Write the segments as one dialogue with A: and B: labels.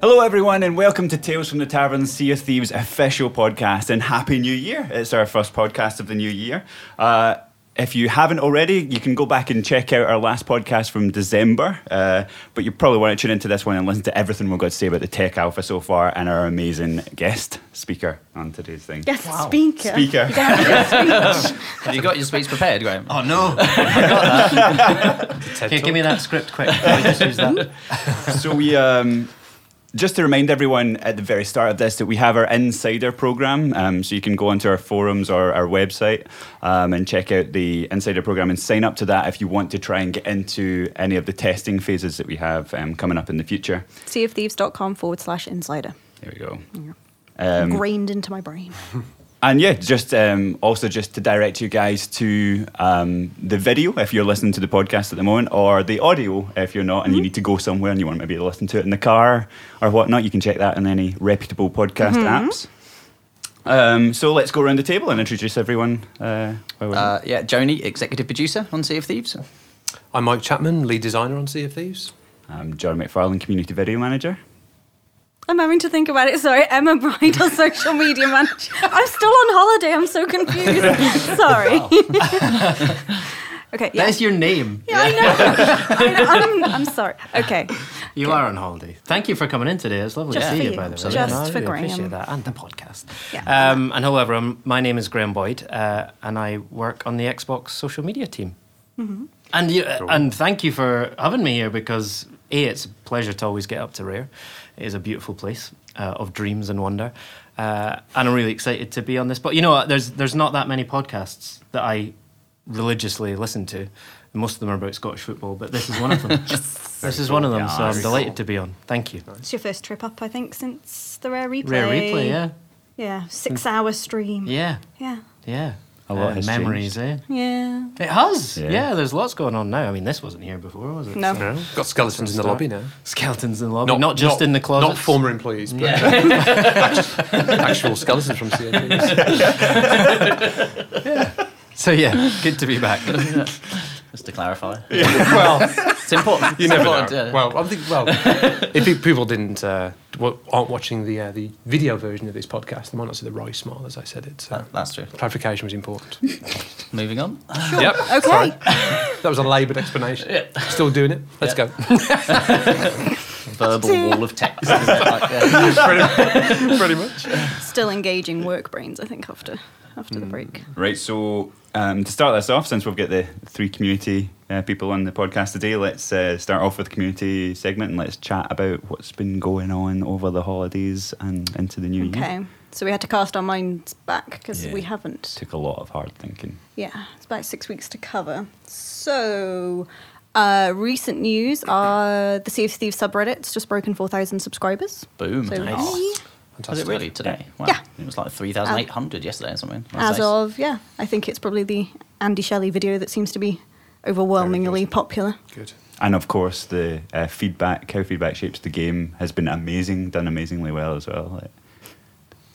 A: Hello, everyone, and welcome to Tales from the Tavern, Sea of Thieves official podcast. And Happy New Year! It's our first podcast of the new year. Uh, if you haven't already, you can go back and check out our last podcast from December. Uh, but you probably want to tune into this one and listen to everything we've got to say about the Tech Alpha so far and our amazing guest speaker on today's thing.
B: Guest speaker.
A: Speaker.
C: Have you got your speech prepared, Graham?
D: Oh no!
C: Here, give me that script quick. Can we just use that?
A: so we um, just to remind everyone at the very start of this that we have our insider program um, so you can go onto our forums or our website um, and check out the insider program and sign up to that if you want to try and get into any of the testing phases that we have um, coming up in the future
B: Seaofthieves.com forward slash insider.
A: there we go um,
B: Grained into my brain.
A: And yeah, just um, also just to direct you guys to um, the video if you're listening to the podcast at the moment, or the audio if you're not, and you need to go somewhere and you want maybe to listen to it in the car or whatnot. You can check that in any reputable podcast apps. Um, so let's go around the table and introduce everyone. Uh,
C: Uh, yeah, Joe Neate, executive producer on Sea of Thieves.
D: I'm Mike Chapman, lead designer on Sea of Thieves.
A: I'm John McFarlane, community video manager.
B: I'm having to think about it. Sorry, Emma Bridle, social media manager. I'm still on holiday. I'm so confused. Sorry. okay, yeah.
C: There's your name.
B: yeah, I know. I know. I'm, I'm sorry. Okay.
E: You are on holiday. Thank you for coming in today. It's lovely
B: Just
E: to see you,
B: you.
E: by the way.
B: Just
E: I
B: for
E: really
B: Graham.
E: appreciate that and the podcast.
B: Yeah.
E: Um, and hello, everyone. My name is Graham Boyd, uh, and I work on the Xbox social media team.
B: Mm-hmm.
E: And you, and thank you for having me here because a it's a pleasure to always get up to Rare. It is a beautiful place uh, of dreams and wonder, uh, and I'm really excited to be on this. But you know, what? there's there's not that many podcasts that I religiously listen to. Most of them are about Scottish football, but this is one of them. This is one of them, so I'm delighted to be on. Thank you.
B: It's your first trip up, I think, since the Rare Replay.
E: Rare replay, yeah,
B: Yeah, six hour stream.
E: yeah,
B: Yeah.
E: yeah.
A: A lot
E: Uh,
A: has
E: memories, eh?
B: Yeah.
E: It has.
A: Yeah.
E: Yeah. there's lots going on now. I mean, this wasn't here before, was it?
B: No.
D: No, got skeletons in the lobby now.
E: Skeletons in the lobby, not, just in the closet.
D: Not former employees, but actual skeletons from Sea of Thieves.
E: So yeah, good to be back.
C: Just to clarify.
D: well,
C: It's important.
D: you
C: It's
D: never know.
C: important, yeah.
D: Well, I think well, if people didn't uh, aren't watching the uh, the video version of this podcast, they might not see the wry smile as I said it. So
C: That- that's true.
D: clarification was important.
C: Moving on.
D: Yep.
B: Okay.
D: Sorry. That was a laboured explanation. Still doing it. Let's
C: Yeah.
D: go.
C: Verbal wall of text. Like, yeah.
D: Pretty much.
B: Still engaging work brains, I think, after after the break.
A: Right, so um, to start this off, since we've got the three community uh, people on the podcast today, let's uh, start off with the community segment and let's chat about what's been going on over the holidays and into the new year.
B: Okay. So we had to cast our minds back because
A: Yeah.
B: we haven't.
A: Took a lot of hard thinking.
B: Yeah, it's about six weeks to cover. So, uh, recent news are the Sea of Thieves subreddit's just broken 4,000 subscribers.
C: Boom.
B: So,
C: Nice.
B: Hey,
C: Was it really today? Wow.
B: Yeah.
C: It was like 3,800 yesterday or something. That's
B: as
C: nice.
B: of, yeah, I think it's probably the Andy Shelley video that seems to be overwhelmingly popular.
D: Good.
A: And of course, the uh, feedback, how feedback shapes the game, has been amazing, done amazingly well as well.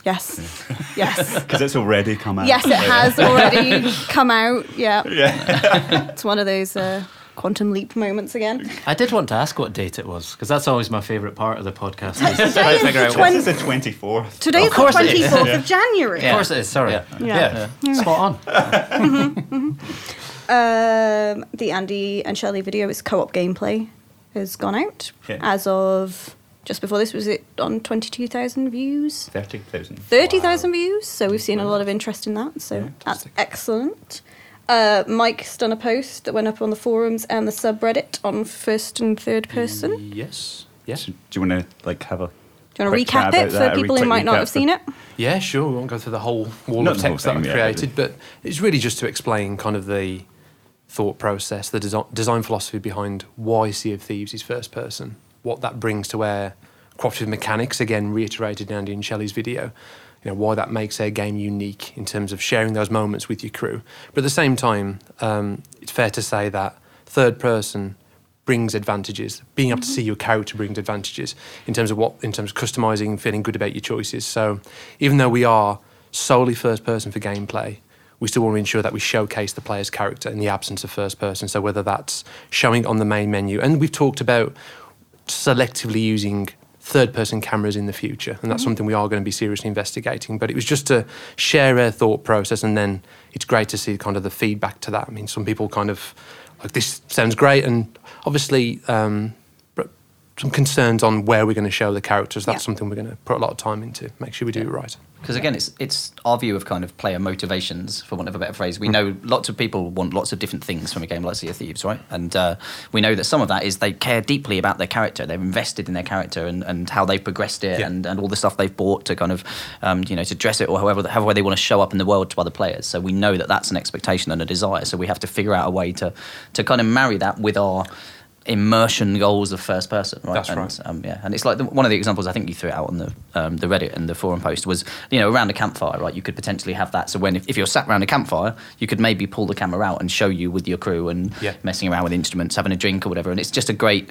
B: Yes. Yes.
A: Because it's already come out.
B: yes, it has already come out. Yeah.
A: Yeah.
B: It's one of those uh, quantum leap moments again.
E: I did want to ask what date it was because that's always my favourite part of the podcast. is
B: Today
E: trying
B: is
E: to figure
B: the
E: out.
B: twen-
A: This is the 24th.
B: Today's
E: Of
B: the
E: course
B: 24th of January.
E: Of course it is. Sorry.
C: Yeah.
B: Yeah.
E: Yeah. Spot on.
B: Um, the Andy and Shelley video, is co-op gameplay, has gone out
A: Yeah.
B: as of just before this. Was it on twenty-two thousand views?
A: 30,000.
B: Thirty thousand views. So we've seen a lot of interest in that. So that's excellent. Uh, Mike's done a post that went up on the forums and the subreddit on first and third person.
D: Yes. Yes.
A: So do you want to like have a
B: Do you want to recap it for
A: that,
B: people who might not have seen it?
D: Yeah, sure. We won't go through the whole wall
A: Not
D: of text that
A: thing,
D: I've
A: yeah,
D: created, but it's really just to explain kind of the thought process, the desi- design philosophy behind why Sea of Thieves is first person, what that brings to our cooperative mechanics, again, reiterated in Andy and Shelley's video, you know, why that makes our game unique in terms of sharing those moments with your crew. But at the same time, um, it's fair to say that third person brings advantages. Being able to see your character brings advantages in terms of what, in terms of customizing, and feeling good about your choices. So even though we are solely first person for gameplay, we still want to ensure that we showcase the player's character in the absence of first person. So whether that's showing on the main menu, and we've talked about selectively using third person cameras in the future, and that's something we are going to be seriously investigating. But it was just to share our thought process, and then it's great to see kind of the feedback to that. I mean, some people kind of like this sounds great, and obviously. Um, some concerns on where we're going to show the characters. That's
B: Yeah.
D: something we're going to put a lot of time into. Make sure we do it right.
C: Because again, it's it's our view of kind of player motivations, for want of a better phrase. We know lots of people want lots of different things from a game like Sea of Thieves, right? And uh, we know that some of that is they care deeply about their character. They're invested in their character and, and how they've progressed it
D: Yeah.
C: and, and all the stuff they've bought to kind of, um, you know, to dress it or however however they want to show up in the world to other players. So we know that that's an expectation and a desire. So we have to figure out a way to to kind of marry that with our immersion goals of first person, right?
D: That's
C: and,
D: right.
C: Um, yeah, and it's like the, one of the examples I think you threw out on the um, the Reddit and the forum post was you know around a campfire, right? You could potentially have that. So when if, if you're sat around a campfire, you could maybe pull the camera out and show you with your crew and
D: Yeah.
C: messing around with instruments, having a drink or whatever. And it's just a great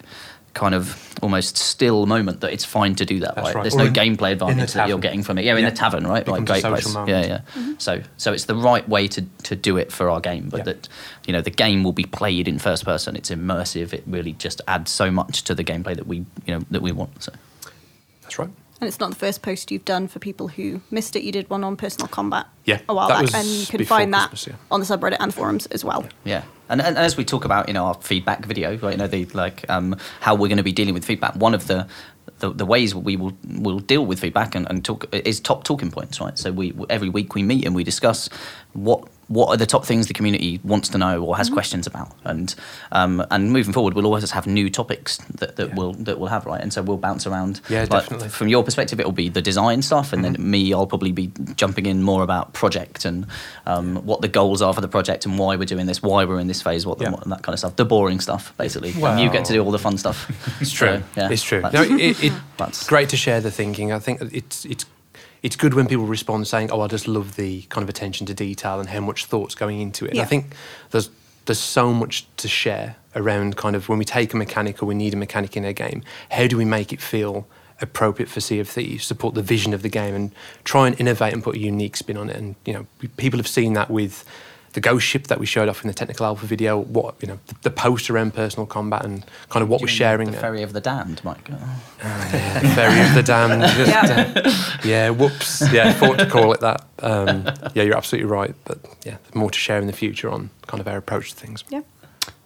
C: kind of almost still moment that it's fine to do that.
D: That's
C: right?
D: right.
C: There's
D: Or
C: no
D: in-
C: gameplay advantage that you're getting from it. Yeah, in
D: Yeah.
C: the tavern, right? Like
D: Becomes a
C: great place.
D: moment.
C: Yeah, yeah. Mm-hmm. So so it's the right way to to do it for our game, but
D: Yeah.
C: that you know the game will be played in first person. It's immersive. It really just adds so much to the gameplay that we you know that we want. So
D: That's right.
B: And it's not the first post you've done for people who missed it. You did one on personal combat
D: Yeah,
B: a while back, and you can
D: before
B: find that
D: Christmas, yeah.
B: on the subreddit and forums as well.
C: Yeah, and, and as we talk about, you know, our feedback video, right? You know, the like um, how we're going to be dealing with feedback. One of the the, the ways we will will deal with feedback and, and talk is top talking points, right? So we every week we meet and we discuss what what are the top things the community wants to know or has questions about, and um, and moving forward, we'll always have new topics that, that
D: Yeah.
C: we'll that we'll have, right? And so we'll bounce around.
D: Yeah,
C: like,
D: definitely.
C: From your perspective, it will be the design stuff, and then me, I'll probably be jumping in more about project and um, what the goals are for the project and why we're doing this, why we're in this phase, what, the,
D: Yeah.
C: what and that kind of stuff. The boring stuff, basically. and you get to do all the fun stuff.
D: It's true.
C: So, yeah,
D: it's true. No, it, it, it's great to share the thinking. I think it's it's it's good when people respond saying, "Oh, I just love the kind of attention to detail and how much thought's going into it." And
B: Yeah.
D: I think there's there's so much to share around kind of when we take a mechanic or we need a mechanic in a game. How do we make it feel appropriate for Sea of Thieves? Support the vision of the game and try and innovate and put a unique spin on it. And you know, people have seen that with the ghost ship that we showed off in the technical alpha video. What you know, the, the post around personal combat and kind of what
C: Do
D: we're
C: you mean
D: sharing.
C: The. Ferry of the Damned, Mike. Oh.
D: Yeah, the Ferry of the Damned. Just,
B: Yeah.
D: uh, yeah, whoops. Yeah, thought to call it that. Um, yeah, you're absolutely right. But yeah, more to share in the future on kind of our approach to things.
B: Yeah.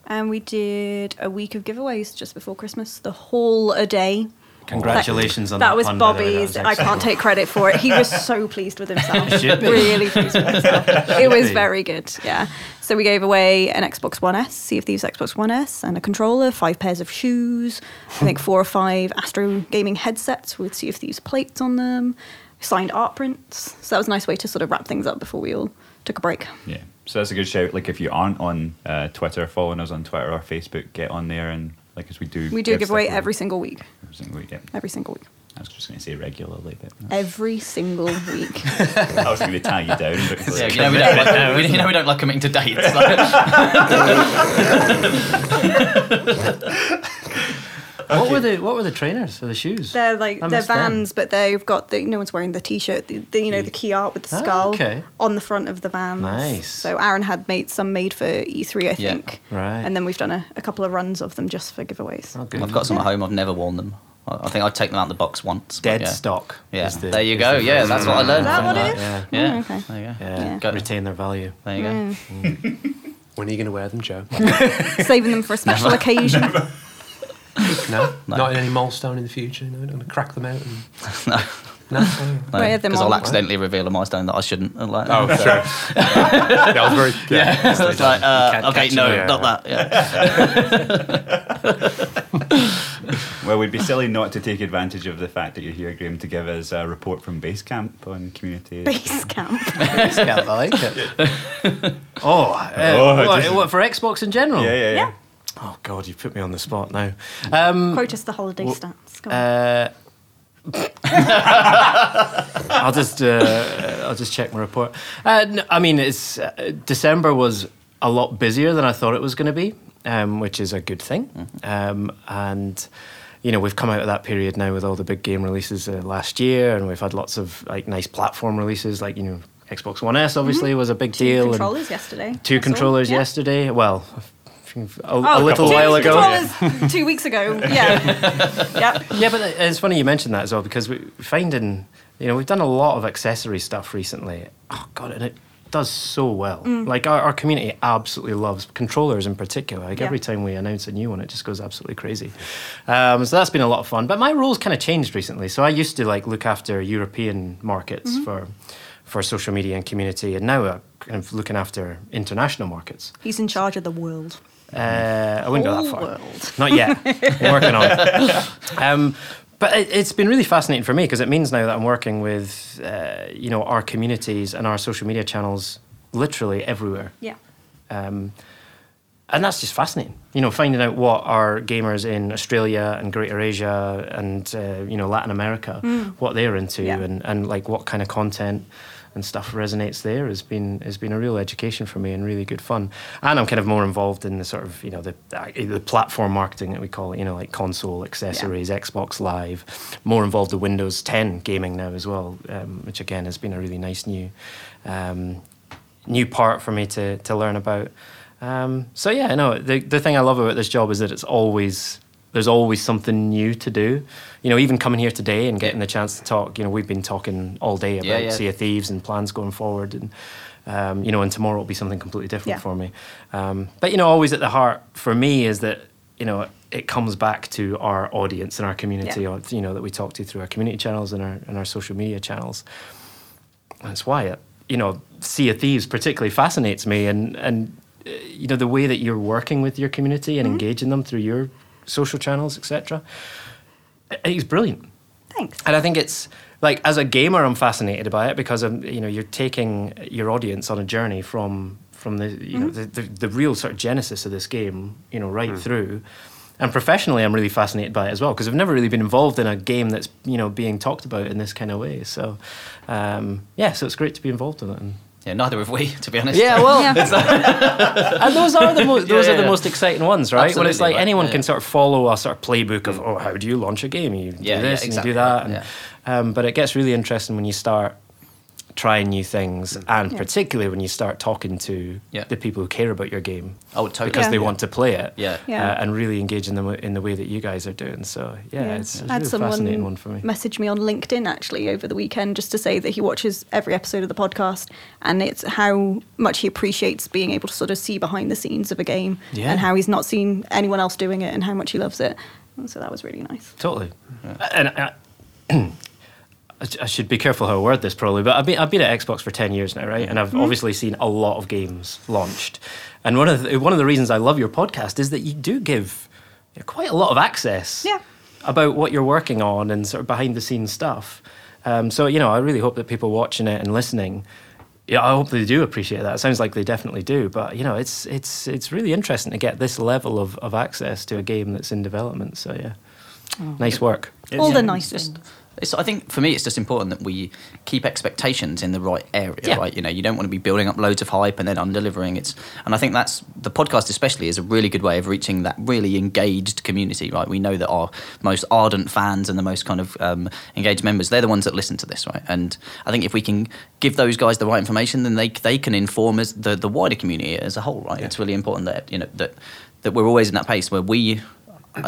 B: And we did a week of giveaways just before Christmas, the whole a day.
E: Congratulations on
B: that
E: that
B: was
E: pun, by the way. That
B: Bobby's.
E: was
B: I can't take credit for it. He was so pleased with himself. Really pleased with himself. It was very good. Yeah. So we gave away an Xbox One S, Sea of Thieves Xbox One S, and a controller, five pairs of shoes, I think four or five Astro gaming headsets with Sea of Thieves plates on them, signed art prints. So that was a nice way to sort of wrap things up before we all took a break.
A: Yeah. So that's a good shout. Like if you aren't on uh, Twitter, following us on Twitter or Facebook, get on there and like as we do.
B: We do give away every single week.
A: every single week. Yeah.
B: Every single week.
A: I was just going to say regularly, but
B: Every single week.
A: I was going to tie you down. But
C: Yeah, you know, we don't like, we, you know we don't like committing to dates. Like,
E: What were the What were the trainers for the shoes?
B: They're like
E: I
B: they're
E: missed them.
B: vans, but they've got the no one's wearing the t-shirt. The, the you know the key art with the
E: Ah,
B: skull
E: okay.
B: on the front of the vans.
E: Nice.
B: So Aaron had made some made for E3, I
C: Yeah.
B: think.
E: Right.
B: And then we've done a, a couple of runs of them just for giveaways.
E: Oh, good.
C: I've got some at home. I've never worn them. I I think I'd take them out of the box once.
E: Dead
C: yeah.
E: stock.
C: Yeah,
E: is the-
C: there you go.
E: the
C: Yeah, that's what I learned.
B: Is that
C: from
B: what
C: that.
B: it is?
E: Yeah.
C: Yeah.
B: Oh, okay.
C: There you go.
E: Yeah,
B: Yeah.
C: Go-
E: retain their value.
C: There you go.
D: When are you going to wear them, Joe?
B: Saving them for a special occasion.
D: No?
C: No.
D: Not in any milestone in the future? No, don't want to crack them out and...
C: No.
D: No? Oh,
B: Right, have
C: Because I'll
B: on.
C: accidentally reveal a milestone that I shouldn't. Like,
D: oh sure. yeah, I was very... Yeah.
C: So it's like, uh, okay, no,
D: them.
C: not that. Yeah.
A: well, we'd be silly not to take advantage of the fact that you're here, Graham, to give us a report from Basecamp on community.
B: Base camp. Base camp.
E: I like it. oh, uh,
A: Oh,
E: what,
A: just-
E: what, for Xbox in general?
A: Yeah, yeah, yeah.
B: Yeah.
E: Oh God, you put me on the spot now. Um,
B: Quote us the holiday
E: Well,
B: stats. Go on.
E: Uh, I'll just uh, I'll just check my report. Uh, n- I mean, it's uh, December was a lot busier than I thought it was going to be, um, which is a good thing. Um, and you know, we've come out of that period now with all the big game releases uh, last year, and we've had lots of like nice platform releases, like you know, Xbox One S obviously was a big
B: Two
E: deal. and-
B: controllers yesterday.
E: two
B: I saw.
E: controllers
B: Yeah.
E: yesterday. Well, a f- a,
B: Oh,
E: a little while ago.
B: controllers two weeks ago. Yeah. yeah.
E: Yeah, but it's funny you mentioned that as well because we're finding, you know, we've done a lot of accessory stuff recently. Oh god, and it does so well.
B: Mm.
E: Like our, our community absolutely loves controllers in particular. Like
B: Yeah.
E: every time we announce a new one, it just goes absolutely crazy. Um, so that's been a lot of fun. But my roles kind of changed recently. So I used to like look after European markets
B: Mm-hmm.
E: for for social media and community, and now I'm kind of looking after international markets.
B: He's in charge of the world.
E: Uh, I wouldn't go that far.
B: world.
E: Not yet. I'm working on it. Um, but it, it's been really fascinating for me because it means now that I'm working with, uh, you know, our communities and our social media channels literally everywhere.
B: Yeah.
E: Um, and that's just fascinating. You know, finding out what our gamers in Australia and Greater Asia and uh, you know Latin America, what they're into,
B: Yeah.
E: and, and like what kind of content and stuff resonates there has been has been a real education for me and really good fun. And I'm kind of more involved in the sort of you know the the platform marketing that we call it. You know, like console accessories, Xbox Live. More involved in Windows 10 gaming now as well, um, which again has been a really nice new. Um, new part for me to to learn about. Um, so yeah, no. The the thing I love about this job is that it's always there's always something new to do. You know, even coming here today and getting the chance to talk. You know, we've been talking all day about
C: Yeah, yeah.
E: Sea of Thieves and plans going forward, and um, you know, and tomorrow will be something completely different
B: Yeah.
E: for me. Um, but you know, always at the heart for me is that you know it comes back to our audience and our community.
B: Yeah.
E: You know that we talk to through our community channels and our and our social media channels. That's why it, you know, Sea of Thieves particularly fascinates me, and and uh, you know the way that you're working with your community and engaging them through your social channels, etc. It's uh, brilliant,
B: Thanks.
E: and I think it's like as a gamer, I'm fascinated by it because I'm, you know you're taking your audience on a journey from from the you know mm-hmm. the, the, the real sort of genesis of this game, you know, right mm. through. And professionally, I'm really fascinated by it as well because I've never really been involved in a game that's you know being talked about in this kind of way. So, um, yeah, so it's great to be involved in it. And,
C: Yeah, neither have we, to be honest.
E: yeah, well,
B: Yeah.
E: and those are the most those
C: Yeah,
E: are the
C: yeah.
E: most exciting ones, right? when it's like
C: right,
E: anyone
C: yeah.
E: can sort of follow a sort of playbook of oh, how do you launch a game? You do
C: Yeah, yeah,
E: this and you do that,
C: right,
E: and, um, but it gets really interesting when you start trying new things, and
B: Yeah.
E: particularly when you start talking to
C: Yeah.
E: the people who care about your game
C: Oh, totally.
E: because
B: Yeah.
E: they want to play it,
C: Yeah.
B: Yeah.
E: Uh, and really engage in them in the way that you guys are doing. So yeah, it's, it's
B: had
E: a really fascinating one for me.
B: message me on LinkedIn actually over the weekend just to say that he watches every episode of the podcast and it's how much he appreciates being able to sort of see behind the scenes of a game
E: Yeah.
B: and how he's not seen anyone else doing it and how much he loves it. And so that was really nice.
E: Totally. And I, I should be careful how I word this probably, but I've been, I've been at Xbox for 10 years now, right? And I've obviously seen a lot of games launched. And one of the, one of the reasons I love your podcast is that you do give you know, quite a lot of access
B: Yeah.
E: about what you're working on and sort of behind the scenes stuff. Um, so, you know, I really hope that people watching it and listening, yeah, I hope they do appreciate that. It sounds like they definitely do, but you know, it's it's it's really interesting to get this level of, of access to a game that's in development. So yeah, nice work.
B: All the
A: Yeah.
B: nice
C: Just,
B: things.
C: It's, I think for me, it's just important that we keep expectations in the right area,
E: Yeah.
C: right? You know, you don't want to be building up loads of hype and then undelivering. It's, and I think that's the podcast, especially, is a really good way of reaching that really engaged community, right? We know that our most ardent fans and the most kind of um, engaged members, they're the ones that listen to this, right? And I think if we can give those guys the right information, then they they can inform us the the wider community as a whole, right? It's really important that you know that that we're always in that pace where we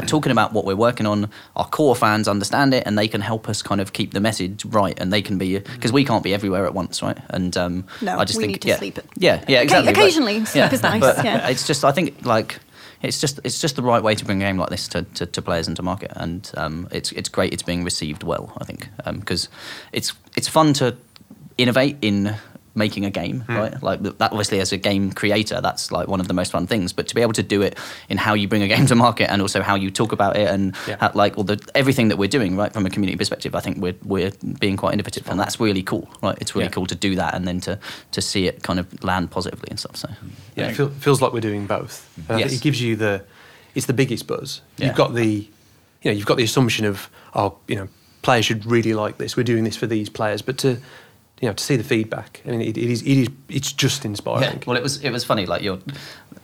C: talking about what we're working on. Our core fans understand it, and they can help us kind of keep the message right. And they can be because we can't be everywhere at once, right? And um,
B: No,
C: I just
B: we
C: think
B: need to
C: yeah,
B: sleep.
C: Yeah, yeah, exactly. but-
B: occasionally, sleep is nice,
C: But
B: yeah.
C: it's just I think like. It's just it's just the right way to bring a game like this to, to, to players and to market, and um, it's it's great. It's being received well, I think, because it's it's fun to innovate in making a game, hmm. right? Like that, obviously, as a game creator, that's like one of the most fun things. But to be able to do it in how you bring a game to market and also how you talk about it and
D: Yeah.
C: how, like all the everything that we're doing, right, from a community perspective, I think we're we're being quite innovative, and that's really cool, right? It's really
E: Yeah.
C: cool to do that and then to to see it kind of land positively and stuff. So
D: Yeah, it feel, feels like we're doing both. And
C: Yes.
D: it gives you the, it's the biggest buzz.
C: Yeah.
D: You've got the, you know, you've got the assumption of, oh, you know, players should really like this. We're doing this for these players, but to, you know, to see the feedback, I mean, it, it is, it is, it's just inspiring. Yeah.
C: Well, it was it was funny. Like your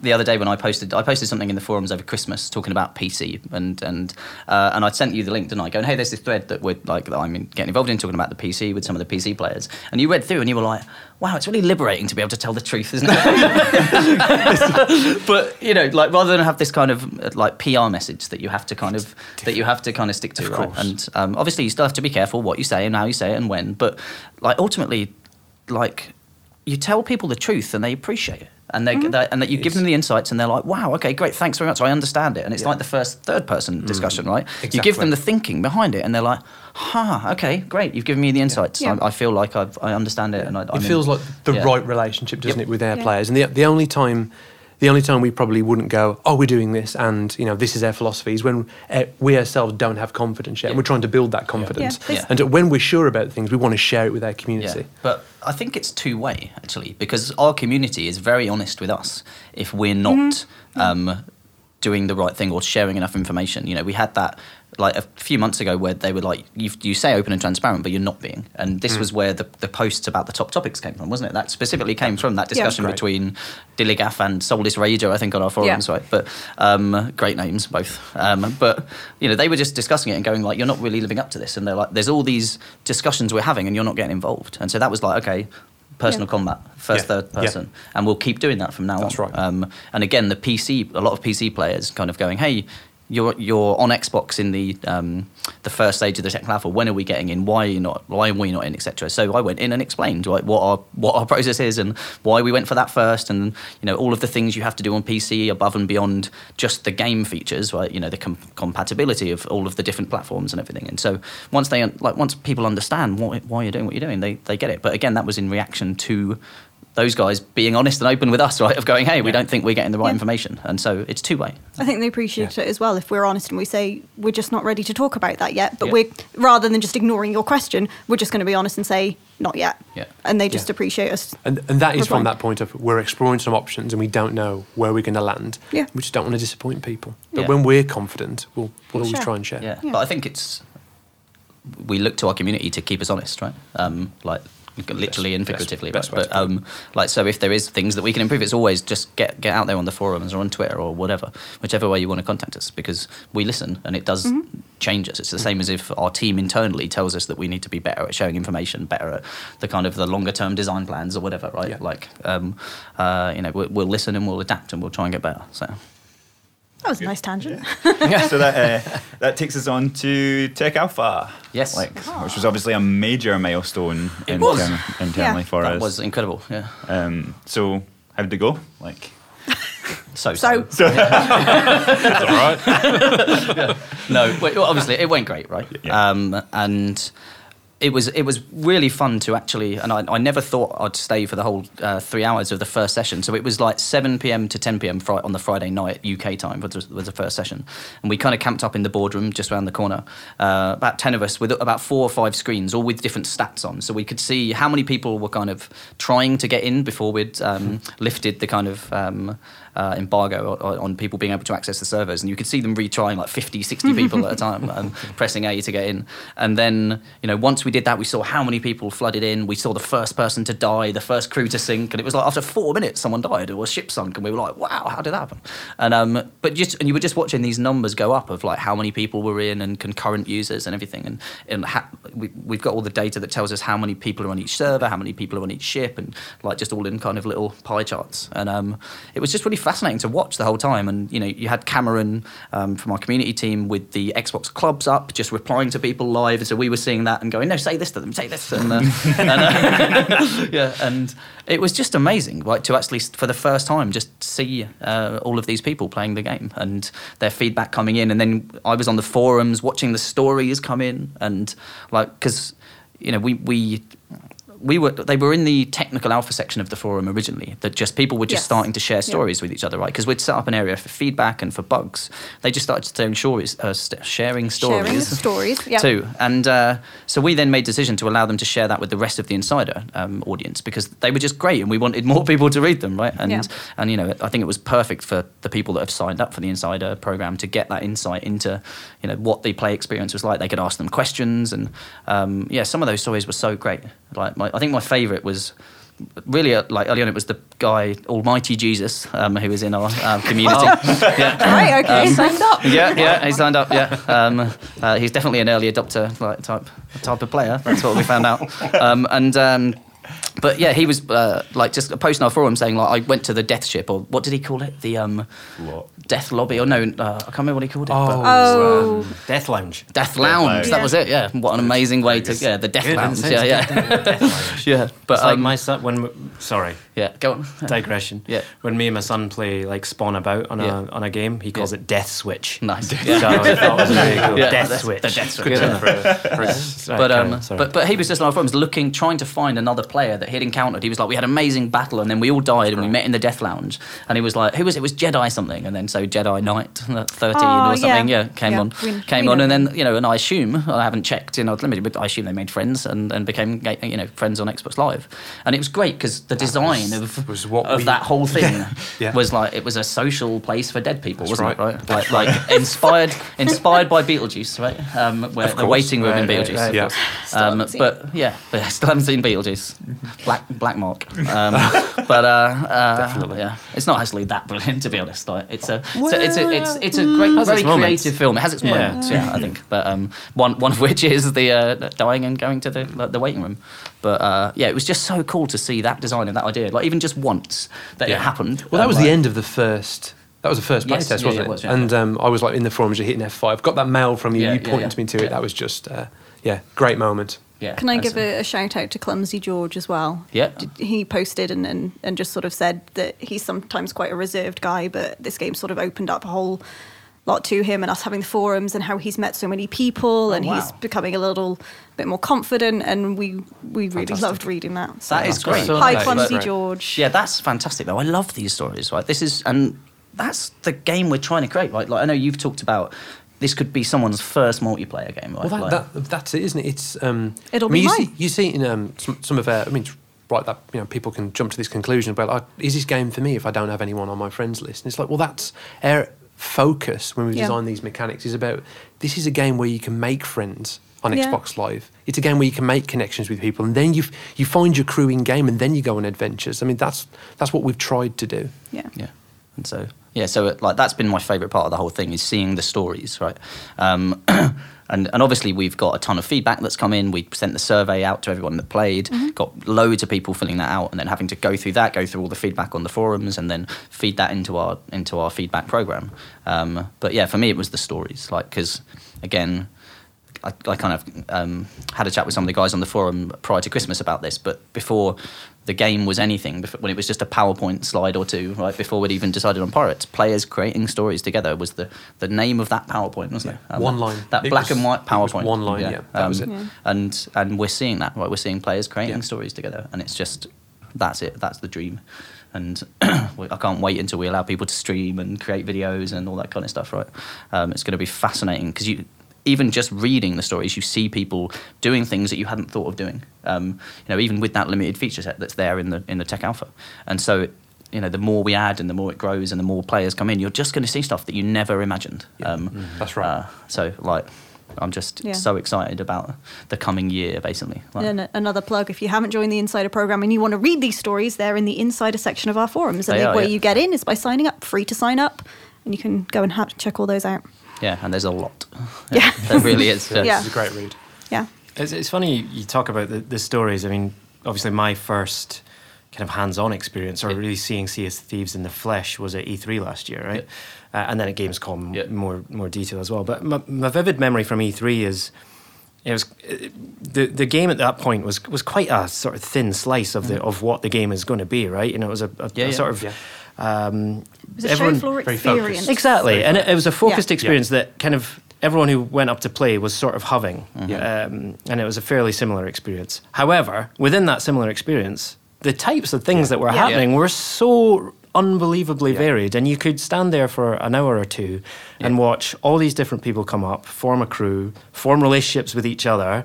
C: the other day when I posted, I posted something in the forums over Christmas talking about PC, and and uh, and I sent you the link, didn't I? Going, hey, there's this thread that we're like that I'm getting involved in talking about the PC with some of the PC players, and you read through and you were like, wow, it's really liberating to be able to tell the truth, isn't it? but you know, like rather than have this kind of like PR message that you have to kind of that you have to kind of stick to,
D: Of
C: right? And um, obviously, you still have to be careful what you say and how you say it and when. But like ultimately, like you tell people the truth and they appreciate it. And they, mm-hmm. they and that you give them the insights and they're like, wow, okay, great, thanks very much, I understand it. And it's
D: Yeah.
C: like the first third person mm. discussion, right? You give them the thinking behind it, and they're like, huh, okay, great, you've given me the insights.
B: Yeah.
C: I, I feel like I've, I understand it, and I,
D: it
C: I'm in-
D: feels like the
C: yeah.
D: right relationship, doesn't
C: Yep.
D: it, with our
B: Yeah.
D: players? And the the only time. The only time we probably wouldn't go, oh, we're doing this, and you know this is our philosophy, is when uh, we ourselves don't have confidence yet.
C: Yeah.
D: And we're trying to build that confidence,
B: Yeah.
C: Yeah.
D: and when we're sure about things, we want to share it with our
C: Yeah,
D: community.
C: but I think it's two way actually because our community is very honest with us if we're not um, doing the right thing or sharing enough information. You know, we had that like a few months ago where they were like, you, you say open and transparent, but you're not being. And this was where the, the posts about the top topics came from, wasn't it? That specifically came from that discussion
D: Great.
C: between Dilligaff and Soulless Rager, I think, on our forums,
B: Yeah.
C: right? But um, great names, both. Um, but, you know, they were just discussing it and going like, you're not really living up to this. And they're like, there's all these discussions we're having and you're not getting involved. And so that was like, okay, personal
B: Yeah.
C: combat, first,
D: Yeah.
C: third
D: Yeah.
C: person. And we'll keep doing that from now
D: That's
C: on.
D: right.
C: Um, and again, the PC, a lot of PC players kind of going, hey, you're you're on Xbox in the um, the first stage of the technical alpha. When are we getting in? Why are you not? Why are we not in? Etc. So I went in and explained like what our what our process is and why we went for that first, and you know all of the things you have to do on PC above and beyond just the game features, right? You know the com- compatibility of all of the different platforms and everything. And so once they like once people understand why why you're doing what you're doing, they they get it. But again, that was in reaction to those guys being honest and open with us, right? Of going, hey, we don't think we're getting the right
B: Yeah.
C: information, and so it's two way.
B: I think they appreciate it as well if we're honest and we say we're just not ready to talk about that yet. But
C: Yeah.
B: we're rather than just ignoring your question, we're just going to be honest and say not yet.
C: Yeah.
B: And they just
D: Yeah.
B: appreciate us.
D: And, and that is
B: Reply.
D: from that point of we're exploring some options and we don't know where we're going to land.
B: Yeah.
D: We just don't want to disappoint people. But
C: Yeah.
D: when we're confident, we'll, we'll always
B: Share.
D: try and share.
C: Yeah.
B: Yeah.
C: but I think it's we look to our community to keep us honest, right? Um, like literally and figuratively,
D: best
C: right?
D: way to
C: But um, like so, if there is things that we can improve, it's always just get get out there on the forums or on Twitter or whatever, whichever way you want to contact us, because we listen and it does
B: Mm-hmm.
C: change us. It's the same as if our team internally tells us that we need to be better at sharing information, better at the kind of the longer term design plans or whatever, right?
D: Yeah.
C: Like, um, uh, you know, we'll, we'll listen and we'll adapt and we'll try and get better. So.
B: That was a nice tangent. Yeah.
A: so that uh, that takes us on to Tech Alpha.
C: Yes.
A: like which was obviously a major milestone
C: It was.
A: internally
B: Yeah.
A: for
C: That
A: us.
C: was incredible, yeah.
A: Um, so how did it go? Like,
C: So,
B: So-
A: all right.
C: no, well, obviously it went great, right?
A: Yeah.
C: Um, and it was it was really fun to actually, and I, I never thought I'd stay for the whole uh, three hours of the first session. So it was like seven pm to ten pm fri- on the Friday night UK time was, the- was the first session, and we kind of camped up in the boardroom just around the corner. Uh, about ten of us with about four or five screens, all with different stats on, so we could see how many people were kind of trying to get in before we'd um, lifted the kind of um, uh, embargo on, on people being able to access the servers. And you could see them retrying like 50, 60 people at a time, um, pressing A to get in. And then, you know, once we did that, we saw how many people flooded in. We saw the first person to die, the first crew to sink. And it was like after four minutes, someone died or a ship sunk. And we were like, wow, how did that happen? And, um, but just, and you were just watching these numbers go up of like how many people were in and concurrent users and everything. And, and ha- we, we've got all the data that tells us how many people are on each server, how many people are on each ship, and like just all in kind of little pie charts. And um, it was just really fascinating to watch the whole time. And you know, you had Cameron um, from our community team with the Xbox clubs up, just replying to people live. And so we were seeing that and going, "No, say this to them, say this." And, uh, and uh, yeah, and it was just amazing, like to actually for the first time just see uh, all of these people playing the game and their feedback coming in. And then I was on the forums watching the stories come in, and like because you know we we we were they were in the technical alpha section of the forum originally that just people were just
B: Yes.
C: starting to share
B: Yeah.
C: stories with each other right because we'd set up an area for feedback and for bugs they just started sharing stories uh, st- sharing stories
B: Sharing stories. Yeah.
C: too. And uh, so we then made decision to allow them to share that with the rest of the Insider um, audience because they were just great and we wanted more people to read them, right? And
B: Yeah.
C: and you know I think it was perfect for the people that have signed up for the Insider program to get that insight into you know what the play experience was like. They could ask them questions and um, yeah, some of those stories were so great. Like my, I think my favourite was really, uh, like early on, it was the guy Almighty Jesus um, who was in our um, community. yeah.
B: Right, okay.
C: signed up. Yeah, yeah, he signed up. Yeah, um, uh, he's definitely an early adopter like type type of player. That's what we found out. Um, and um, but yeah, he was uh, like just posting our forum saying like I went to the death ship or what did he call it? The um,
A: What?
C: death lobby or no, uh, I can't remember what he called it. but-
B: Oh,
E: Death Lounge.
C: Death Lounge.
A: Lounge.
C: That
B: Yeah.
C: was it. Yeah. What an amazing way to. Yeah, the Death
E: Good,
C: Lounge. Yeah, yeah.
E: Death Lounge.
C: yeah. But
E: It's like
C: um,
E: my son when sorry
C: yeah. Go on.
E: digression.
C: Yeah.
E: When me and my son play like Spawn About on
C: Yeah.
E: a on a game, he calls it Death Switch.
C: Nice.
E: So
C: Yeah.
E: I thought it was really cool.
C: Yeah,
E: Death
C: the-
E: Switch.
C: the Death Switch.
E: Good
C: Yeah.
E: enough. Right,
C: but um,
E: sorry.
C: but but he was just on our forums looking, trying to find another player that he'd encountered. He was like, we had an amazing battle, and then we all died, and we met in the Death Lounge. And he was like, who was it? It was Jedi something, and then so Jedi Knight thirteen
B: Oh,
C: or something,
B: yeah.
C: yeah, came
B: Yeah,
C: on,
B: we-
C: came
B: we
C: on,
B: know
C: and then you know, and I assume I haven't checked in Odd Limited, but I assume they made friends and, and became you know friends on Xbox Live, and it was great because the design of
D: was what
C: of
D: we-
C: that whole thing
D: Yeah.
C: was like it was a social place for dead people,
D: That's
C: wasn't it?
D: right.
C: Right, like, like inspired inspired by Beetlejuice, right? Um, where the waiting room in
E: Right, right,
C: Beetlejuice.
E: right.
D: Yeah.
C: Um, but yeah, but I still haven't seen Beetlejuice. Black Black Mark. Um, but uh, uh,
D: Definitely.
C: yeah, it's not actually that brilliant to be honest. Like, it's a it's a, it's a it's it's a great, very
E: its moments.
C: creative film. It has its
E: Yeah.
C: moments, yeah, I think. But um, one one of which is the uh, dying and going to the like, the waiting room. But uh, yeah, it was just so cool to see that design and that idea, like even just once that
D: Yeah.
C: it happened.
D: Well, that
C: um,
D: was
C: like-
D: the end of the first. That was the first
C: Yes,
D: playtest,
C: yeah,
D: wasn't
C: yeah,
D: it?
C: it was, yeah.
D: and um, I was like in the forums, you're hitting F5. Got that mail from you.
C: Yeah,
D: you
C: yeah,
D: pointed
C: yeah.
D: me to
C: Yeah.
D: it. That was just, uh, yeah, great moment.
C: Yeah,
B: Can I
C: that's
B: give a, a shout out to Clumsy George as well?
C: Yeah.
B: He posted and, and, and just sort of said that he's sometimes quite a reserved guy, but this game sort of opened up a whole lot to him and us having the forums and how he's met so many people oh, and
C: Oh, wow.
B: he's becoming a little bit more confident and we we really
D: Fantastic.
B: loved reading that. So
C: That is great.
E: So
B: Hi. Clumsy George.
C: Yeah, that's fantastic though. I love these stories, right? This is and that's the game we're trying to create, right? Like I know you've talked about this could be someone's first multiplayer game, right?
D: Well, that,
C: Like-
D: that, that's it, isn't it? It's um,
B: It'll
D: I mean,
B: be
D: you
B: mine.
D: see, you see in um, some, some of our. I mean, right that you know people can jump to this conclusion about like, is this game for me if I don't have anyone on my friends list? And it's like, well, that's our focus when we
B: Yeah.
D: design these mechanics is about this is a game where you can make friends on
B: Yeah.
D: Xbox Live. It's a game where you can make connections with people, and then you you find your crew in game, and then you go on adventures. I mean, that's that's what we've tried to do.
B: Yeah.
C: Yeah, and so yeah, so it, like that's been my favourite part of the whole thing is seeing the stories, right? Um, and and obviously we've got a ton of feedback that's come in. We sent the survey out to everyone that played, got loads of people filling that out, and then having to go through that, go through all the feedback on the forums, and then feed that into our into our feedback program. Um, but yeah, for me it was the stories, like because again. I, I kind of um, had a chat with some of the guys on the forum prior to Christmas about this, but before the game was anything, before, when it was just a PowerPoint slide or two, right before we'd even decided on Pirates, players creating stories together was the, the name of that PowerPoint, wasn't it? Um,
D: One line.
C: That
D: It
C: black
D: was-
C: and white
D: it was
C: PowerPoint.
D: one line, yeah, that was it.
B: Yeah.
C: And and we're seeing that, right? We're seeing players creating
D: Yeah.
C: stories together, and it's just that's it. That's the dream. And I can't wait until we allow people to stream and create videos and all that kind of stuff, right? Um, it's going to be fascinating because you, even just reading the stories, you see people doing things that you hadn't thought of doing. Um, you know, even with that limited feature set that's there in the in the tech alpha. And so, you know, the more we add and the more it grows and the more players come in, you're just going to see stuff that you never imagined. Um,
D: That's right.
C: uh, so, like, I'm just
B: Yeah.
C: so excited about the coming year, basically. Like,
B: And another plug: if you haven't joined the Insider program and you want to read these stories, they're in the Insider section of our forums. And the way
C: yeah.
B: you get in is by signing up, free to sign up, and you can go and ha- check all those out.
C: Yeah, and there's a lot.
B: Yeah.
C: there really is.
D: Yeah,
B: Yeah.
D: It's a great read.
B: Yeah,
E: It's, it's funny you talk about the, the stories. I mean, obviously, my first kind of hands-on experience, or really seeing Sea of Thieves in the flesh, was at E3 last year, right? Uh, and then at Gamescom,
C: Yeah.
E: more more detail as well. But my, my vivid memory from E3 is it was uh, the the game at that point was was quite a sort of thin slice of the of what the game is going to be, right? You know, it was a, a,
C: Yeah,
E: a
C: yeah.
E: sort of.
D: Yeah.
E: Um,
B: it was a
E: everyone-
B: show floor
D: very
B: experience.
D: focused.
E: Exactly, and it, it was a focused
B: Yeah.
E: experience that kind of everyone who went up to play was sort of having,
D: Yeah.
E: um, and it was a fairly similar experience. However, within that similar experience, the types of things that were
B: Yeah.
E: happening were so unbelievably
D: Yeah.
E: varied, and you could stand there for an hour or two and watch all these different people come up, form a crew, form relationships with each other.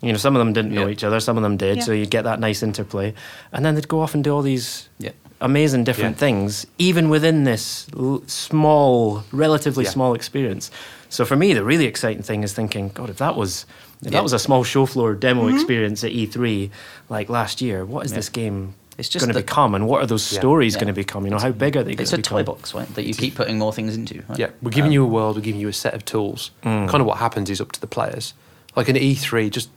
E: You know, some of them didn't know each other, some of them did,
B: Yeah.
E: so you'd get that nice interplay, and then they'd go off and do all these
C: Yeah.
E: Amazing different
D: Yeah.
E: things, even within this l- small, relatively
D: Yeah.
E: small experience. So for me, the really exciting thing is thinking, God, if that was if
C: Yeah.
E: that was a small show floor demo mm-hmm. experience at E3 like last year, what is this game
C: It's just
E: going to become, and what are those stories
C: Yeah.
E: going to become? You know, how big are they?
C: It's
E: gonna
C: a toy box, right? That you keep putting more things into. Right?
D: Yeah, we're giving um, you a world, we're giving you a set of tools. Mm. Kind of what happens is up to the players. Like an E3, just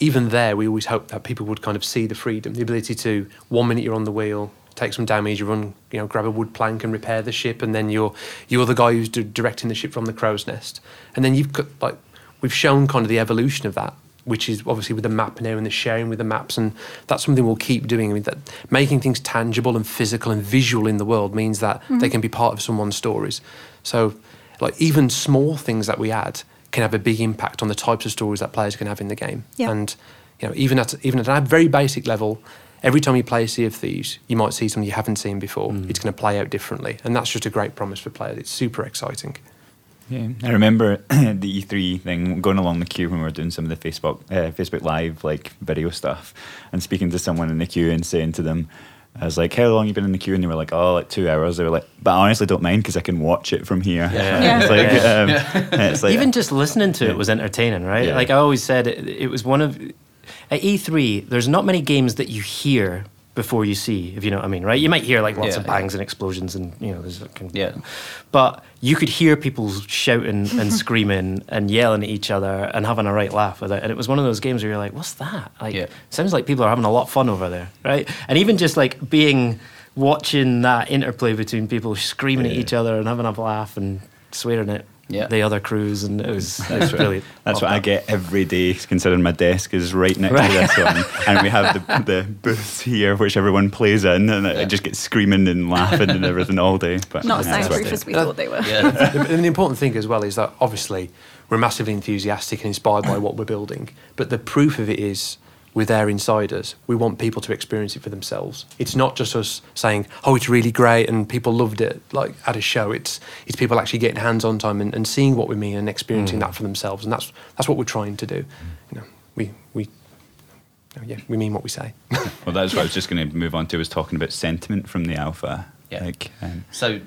D: even there, we always hope that people would kind of see the freedom, the ability to one minute you're on the wheel, take some damage, you run, you know, grab a wood plank and repair the ship, and then you're you're the guy who's d- directing the ship from the crow's nest, and then you've got like we've shown kind of the evolution of that. Which is obviously with the map now and the sharing with the maps, and that's something we'll keep doing. I mean, that making things tangible and physical and visual in the world means that mm-hmm. they can be part of someone's stories. So, like even small things that we add can have a big impact on the types of stories that players can have in the game.
B: Yeah.
D: And you know, even at even at a very basic level, every time you play a Sea of Thieves, you might see something you haven't seen before. It's going to play out differently, and that's just a great promise for players. It's super exciting.
A: Yeah, I remember the E3 thing going along the queue when we were doing some of the Facebook uh, Facebook Live like video stuff, and speaking to someone in the queue and saying to them, I was like, "How long you been in the queue?" And they were like, "Oh, like two hours." They were like, "But I honestly don't mind because I can watch it from here."
E: Yeah.
A: it's like, um, it's like
E: Even just listening to
A: Yeah.
E: it was entertaining, right?
A: Yeah.
E: Like I always said, it, it was one of at E3. There's not many games that you hear before you see, if you know what I mean, right? You might hear like lots
C: Yeah,
E: of bangs and explosions, and you know, there's like,
C: Yeah.
E: But you could hear people shouting and screaming and yelling at each other and having a right laugh with it. And it was one of those games where you're like, "What's that?" Like,
C: Yeah.
E: sounds like people are having a lot of fun over there, right? And even just like being watching that interplay between people screaming at each other and having a laugh and swearing at
C: Yeah.
E: the other crews, and it was, it was brilliant.
A: That's
E: Loved
A: what I get every day, considering my desk is right next to this one, and we have the, the booth here, which everyone plays in, and I just get screaming and laughing and everything all day. But
B: Not as
A: yeah, that's
B: soundproof as we thought they were.
C: Yeah.
D: and the important thing as well is that obviously we're massively enthusiastic and inspired by what we're building, but the proof of it is we're there inside. We want people to experience it for themselves. It's not just us saying, "Oh, it's really great," and people loved it, like at a show. It's it's people actually getting hands-on time and, and seeing what we mean and experiencing mm. that for themselves, and that's that's what we're trying to do. You know, we we. Yeah, we mean what we say.
A: Well, that's what I was just going to move on to. Was talking about sentiment from the alpha.
C: Yeah.
A: Like, um,
C: So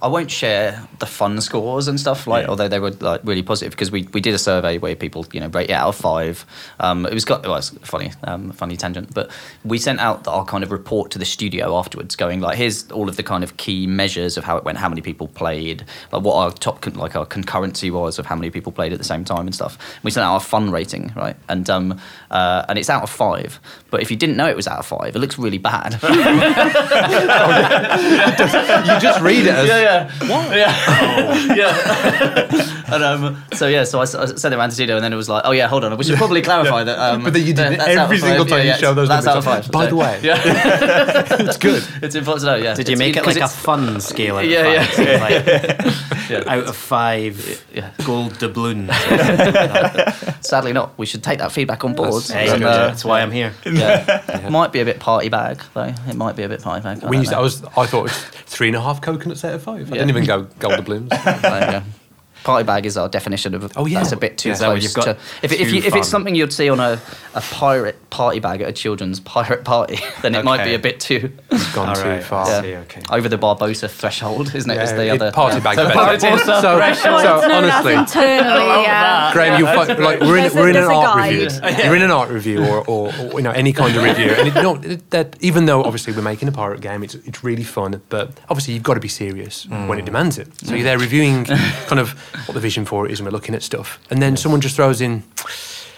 C: I won't share the fun scores and stuff like,
A: Yeah.
C: although they were like really positive because we, we did a survey where people you know rate it out of five. Um, it was got well, it's funny um, funny tangent, but we sent out our kind of report to the studio afterwards, going like here's all of the kind of key measures of how it went, how many people played, like what our top con- like our concurrency was of how many people played at the same time and stuff. We sent out our fun rating, right, and um, uh, and it's out of five. But if you didn't know it was out of five, it looks really bad.
D: you just read it as
C: yeah, yeah. What? Yeah. yeah. and um, so yeah, so I sent it around to studio, and then it was like, oh yeah, hold on, we should probably clarify that. Um,
D: But then you did
C: that-
D: it every single
C: five.
D: time you
C: it's-
D: show those
C: That's
D: numbers.
C: out of five.
D: By
C: so-
D: the way,
C: yeah,
D: it's good.
C: it's important to know. Yeah.
E: Did you
C: It's-
E: make it like a fun scale out
C: Yeah,
E: of five?
C: yeah.
E: So like, out of five
C: Yeah.
E: gold doubloons.
C: Sadly, not. We should take that feedback on board.
E: Hey,
C: and, uh,
E: That's why I'm here.
C: yeah. Might be a bit party bag though. It might be a bit party bag. I
D: When
C: don't
D: you said, I was, I thought it was three and a half coconuts out of five. I
C: Yeah.
D: didn't even go gold doubloons.
C: There you go. Party bag is our definition of.
D: Oh, yeah.
C: that's a bit too
D: Yeah.
C: close.
D: Is that
E: what you've got?
C: to, if, if, you, if it's something you'd see on a, a pirate party bag at a children's pirate party, then it might be a bit too
D: It's gone too
E: right,
D: far.
C: Yeah,
E: see, okay.
C: over the Barbossa threshold, isn't it? is
D: Yeah,
C: the
D: it-
C: other
D: party bag
C: So. Barbossa
D: So,
B: Well, it's
D: so
B: known as
D: honestly,
B: internally, oh, yeah.
D: Graham, you'll find, like we're in, we're in an art
B: guide.
D: review. You're in an art review, or, or, or you know any kind of review, and it, no, it- that even though obviously we're making a pirate game, it's it's really fun, but obviously you've got to be serious mm. when it demands it. So you're there reviewing kind of what the vision for it is, and we're looking at stuff, and then someone just throws in.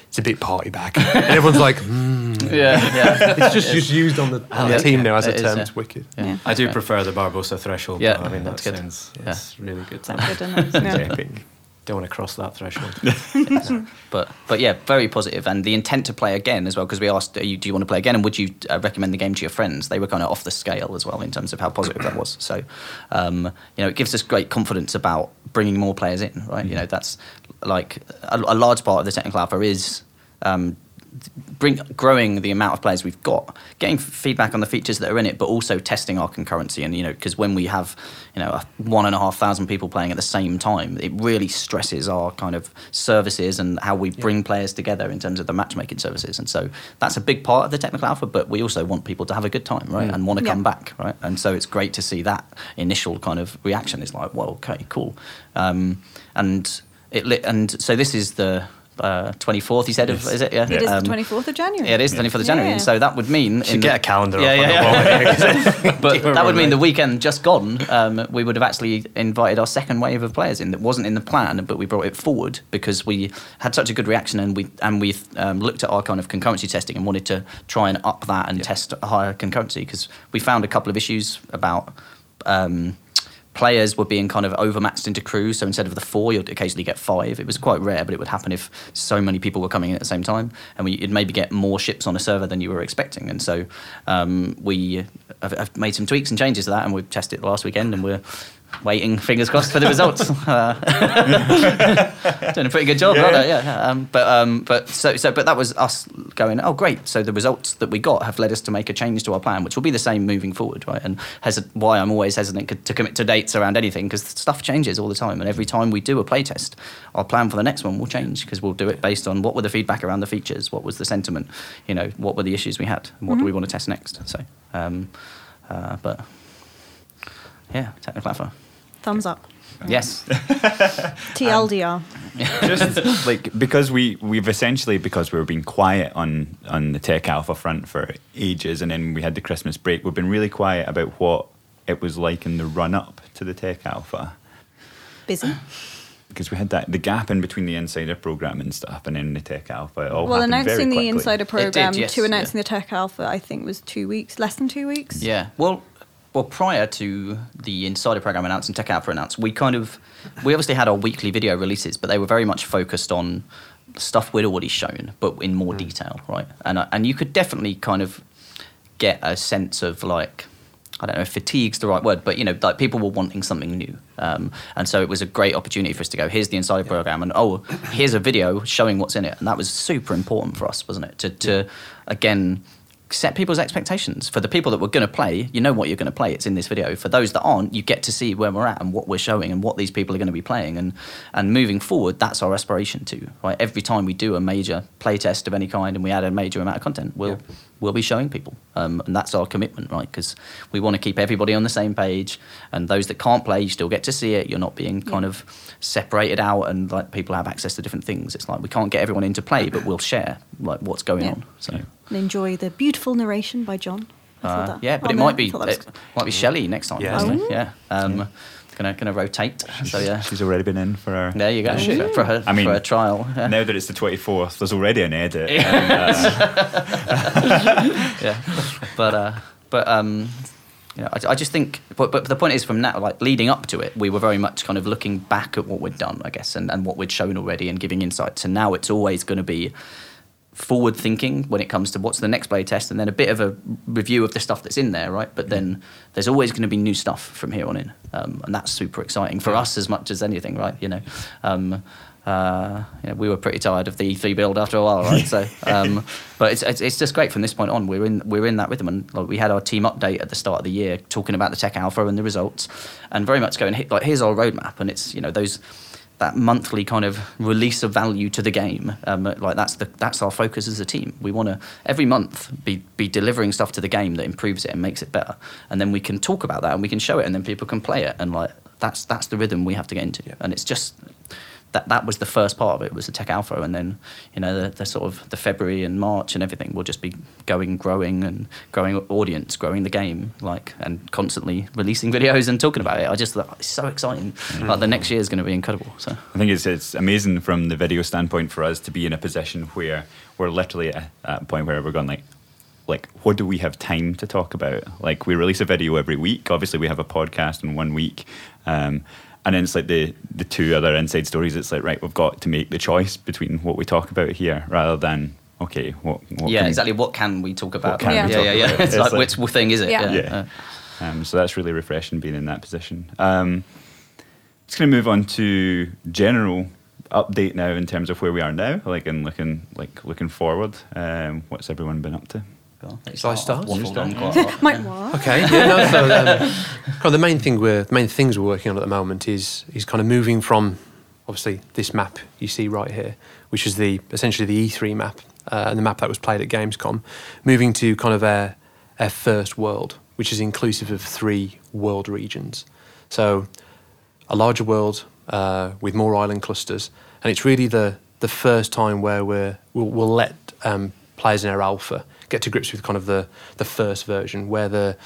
D: It's a bit party bag, and everyone's like, hmm.
C: yeah, yeah.
D: it's just, just used on the, on the team
C: it.
D: now as a
C: It is,
D: term.
C: yeah.
D: It's wicked.
C: yeah.
E: I do prefer the Barbossa threshold.
C: Yeah,
E: though. I mean that
C: that's good.
E: sounds
C: Yeah.
E: it's really good.
B: Sounds good, doesn't it? Yeah.
D: Epic.
E: Don't want to cross that threshold.
C: But but yeah, very positive, and the intent to play again as well. Because we asked, are you, do you want to play again, and would you uh, recommend the game to your friends? They were kind of off the scale as well in terms of how positive that was. So, um, you know, it gives us great confidence about bringing more players in. Right, you know, that's like a, a large part of the technical alpha is. Um, bring growing the amount of players we've got, getting feedback on the features that are in it, but also testing our concurrency. And you know, because when we have you know a one and a half thousand people playing at the same time, it really stresses our kind of services and how we bring players together in terms of the matchmaking services. And so that's a big part of the technical alpha. But we also want people to have a good time, right, and want to
B: Yeah.
C: come back, right. And so it's great to see that initial kind of reaction is like, well, okay, cool, um, and it lit, and so this is the uh, 24th, you said, of, is it? Yeah.
B: It is
C: Um,
B: the 24th of January.
C: Yeah, it is the 24th of January.
B: Yeah.
C: And so that would mean.
E: Should get
C: the-
E: a calendar
C: Yeah,
E: up
C: yeah,
E: on
C: yeah.
E: the wall.
C: but that would mean the weekend just gone, um, we would have actually invited our second wave of players in. That wasn't in the plan, but we brought it forward because we had such a good reaction, and we and we um, looked at our kind of concurrency testing and wanted to try and up that and test a higher concurrency because we found a couple of issues about. Um, Players were being kind of overmatched into crews, so instead of the four, you'd occasionally get five. It was quite rare, but it would happen if so many people were coming in at the same time, and we, you'd maybe get more ships on a server than you were expecting. And so um, we have, have made some tweaks and changes to that, and we've tested it last weekend, and we're waiting, fingers crossed, for the results. Uh, doing a pretty good job,
A: Yeah.
C: aren't they? Yeah. yeah. Um, but um, but so so but that was us going. Oh, great! So the results that we got have led us to make a change to our plan, which will be the same moving forward, right? And has why I'm always hesitant to commit to dates around anything because stuff changes all the time, and every time we do a playtest, our plan for the next one will change because we'll do it based on what were the feedback around the features, what was the sentiment, you know, what were the issues we had, and what do we want to test next. So, um, uh, but yeah, technical alpha.
B: Thumbs up.
C: Yes.
B: TLDR.
A: Um, just like because we we've essentially because we were being quiet on on the tech alpha front for ages and then we had the christmas break we've been really quiet about what it was like in the run up to the tech alpha
B: Busy.
A: because we had that the gap in between the insider program and stuff and then the tech alpha it all
B: Well,
A: happened very
B: announcing the insider program
C: yes,
B: to announcing
C: yeah.
B: the tech alpha, I think was two weeks, less than two weeks.
C: Yeah. Well, well, prior to the Insider program announced and Tech Alpha announced, we kind of, we obviously had our weekly video releases, but they were very much focused on stuff we'd already shown, but in more detail, right? And uh, and you could definitely kind of get a sense of like. I don't know if fatigue's the right word, but you know, like people were wanting something new, um, and so it was a great opportunity for us to go. Here's the insider program, and oh, here's a video showing what's in it, and that was super important for us, wasn't it? To, to again set people's expectations for the people that were going to play. You know what you're going to play. It's in this video. For those that aren't, you get to see where we're at and what we're showing and what these people are going to be playing. And and moving forward, that's our aspiration too. Right, every time we do a major play test of any kind and we add a major amount of content, we'll we'll be showing people, um, and that's our commitment, right? Because we want to keep everybody on the same page, and those that can't play, you still get to see it. You're not being kind of separated out, and like people have access to different things. It's like we can't get everyone into play, but we'll share like what's going
B: Yeah.
C: on. So.
B: And enjoy the beautiful narration by John.
C: Uh, yeah, but
B: oh,
C: it
B: no,
C: might be
B: thought
C: it
B: was-
C: might be Shelley next time.
D: Yeah.
C: isn't?
B: Oh.
C: yeah. Um, Gonna gonna rotate. So yeah,
A: she's already been in for our
C: there you go for, for her
A: I mean,
C: for a trial. Yeah.
A: now that it's the 24th there's already an edit and, uh,
C: yeah, but uh, but um, you know, I, I just think, but, but the point is, from now, like leading up to it, we were very much kind of looking back at what we'd done, I guess, and, and what we'd shown already, and giving insight. And now it's always going to be forward thinking when it comes to what's the next play test, and then a bit of a review of the stuff that's in there, right? But then there's always going to be new stuff from here on in, um, and that's super exciting for us as much as anything, right? You know. Um, uh, you know, we were pretty tired of the E3 build after a while, right? So, um, but it's, it's it's just great from this point on. We're in we're in that rhythm, and like, we had our team update at the start of the year, talking about the tech alpha and the results, and very much going like here's our roadmap, and it's you know those that monthly kind of release of value to the game. Um, like that's the that's our focus as a team. We want to every month be be delivering stuff to the game that improves it and makes it better, and then we can talk about that and we can show it, and then people can play it, and like that's that's the rhythm we have to get into, and it's just that that was the first part of it was the tech alpha and then you know the, the sort of the february and march and everything will just be going growing and growing audience growing the game like and constantly releasing videos and talking about it. I just thought it's so exciting. Like the next year is going to be incredible so.
A: I think it's it's amazing from the video standpoint for us to be in a position where we're literally at at a point where we're going like like what do we have time to talk about? Like we release a video every week. Obviously we have a podcast in one week. Um, and then it's like the the two other inside stories it's like right we've got to make the choice between what we talk about here rather than okay what, what
C: yeah
A: can we-
C: exactly what can we talk about
A: can
B: we
C: yeah
B: talk
C: yeah yeah
A: about?
C: it's,
A: It's
C: like,
A: like-
C: which thing is it
B: Yeah.
A: Yeah. Um, so that's really refreshing being in that position. Um, just going to move on to general update now in terms of where we are now, like and looking like looking forward. Um, what's everyone been up to?
C: Go on.
D: Shall I start?
C: Waffled
A: You start.
C: on quite a lot.
B: Might what?
D: Okay. Yeah. No, so um, kind of the main thing we're the main things we're working on at the moment is is kind of moving from obviously this map you see right here, which is the essentially the E3 map uh, and the map that was played at Gamescom, moving to kind of a, a first world, which is inclusive of three world regions. So a larger world uh, with more island clusters, and it's really the the first time where we're, we'll, we'll let um, players in our alpha get to grips with kind of the, the first version, where the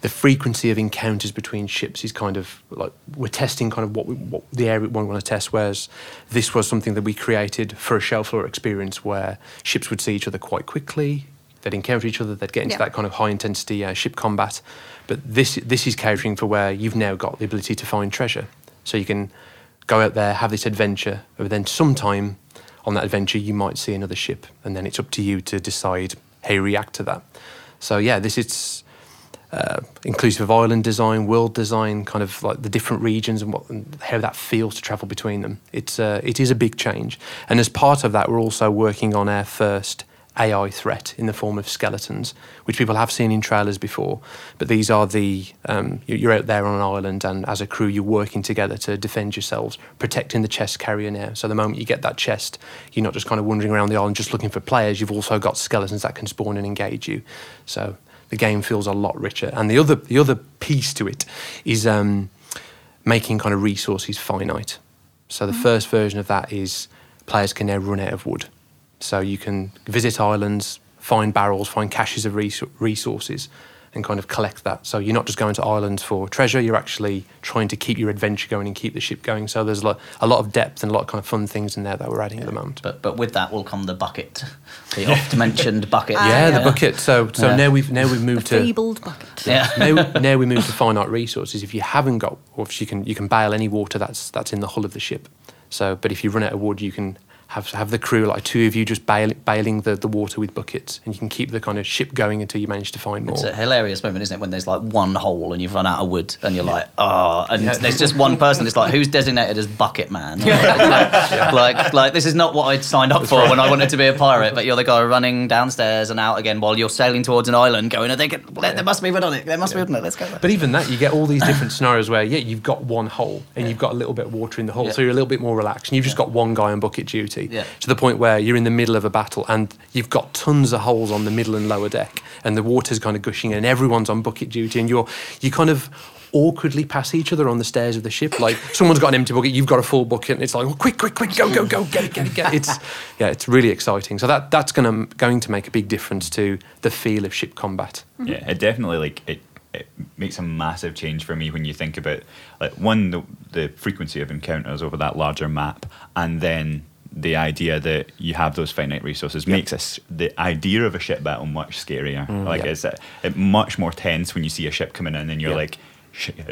D: the frequency of encounters between ships is kind of like we're testing kind of what, we, what the area we want to test. Whereas this was something that we created for a shelf floor experience where ships would see each other quite quickly. They'd encounter each other. They'd get into
B: Yeah.
D: that kind of high intensity uh, ship combat. But this this is catering for where you've now got the ability to find treasure. So you can go out there, have this adventure, but then sometime on that adventure you might see another ship, and then it's up to you to decide react to that. So yeah, this is uh, inclusive of island design, world design, kind of like the different regions and, what, and how that feels to travel between them. It's uh, it is a big change, and as part of that, we're also working on our first AI threat in the form of skeletons, which people have seen in trailers before. But these are the um, you- you're out there on an island, and as a crew, you're working together to defend yourselves, protecting the chest carrier now. So the moment you get that chest, you're not just kind of wandering around the island just looking for players. You've also got skeletons that can spawn and engage you. So the game feels a lot richer. And the other the other piece to it is um, making kind of resources finite. So the first version of that is players can now run out of wood. So you can visit islands, find barrels, find caches of res- resources, and kind of collect that. So you're not just going to islands for treasure, you're actually trying to keep your adventure going and keep the ship going. So there's a lot, a lot of depth and a lot of kind of fun things in there that we're adding at the moment.
C: But but with that will come the bucket, the oft mentioned bucket.
B: Ah,
D: yeah,
B: yeah.
D: the bucket. So so
C: Yeah.
D: now we've now we've
B: The
D: moved to
B: fabled bucket.
C: Yeah.
D: now, now we move to finite resources. If you haven't got, or if you can, you can bail any water that's that's in the hull of the ship. So, but if you run out of wood, you can have have the crew like two of you just bail, bailing the, the water with buckets, and you can keep the kind of ship going until you manage to find more.
C: It's a hilarious moment, isn't it, when there's like one hole and you've run out of wood and you're like, oh, and there's just one person that's like, who's designated as bucket man? like, like, like, this is not what I'd signed up for when I wanted to be a pirate, but you're the guy running downstairs and out again while you're sailing towards an island going, they could, there must be wood on it, there must be wood on it, let's go.
D: But even that, you get all these different scenarios where, yeah, you've got one hole and you've got a little bit of water in the hole,
C: Yeah.
D: so you're a little bit more relaxed. And you've just got one guy on bucket duty
C: Yeah.
D: to the point where you're in the middle of a battle and you've got tons of holes on the middle and lower deck, and the water's kind of gushing, and everyone's on bucket duty, and you're you kind of awkwardly pass each other on the stairs of the ship. Like someone's got an empty bucket, you've got a full bucket, and it's like, oh, quick, quick, quick, go, go, go, get it, get it, get it. It's yeah, it's really exciting. So that that's going to going to make a big difference to the feel of ship combat.
A: Yeah, it definitely like it. It makes a massive change for me when you think about like one the, the frequency of encounters over that larger map, and then the idea that you have those finite resources makes us the idea of a ship battle much scarier. like
D: yeah.
A: it's uh, it much more tense when you see a ship coming in and you're
D: Yeah.
A: like.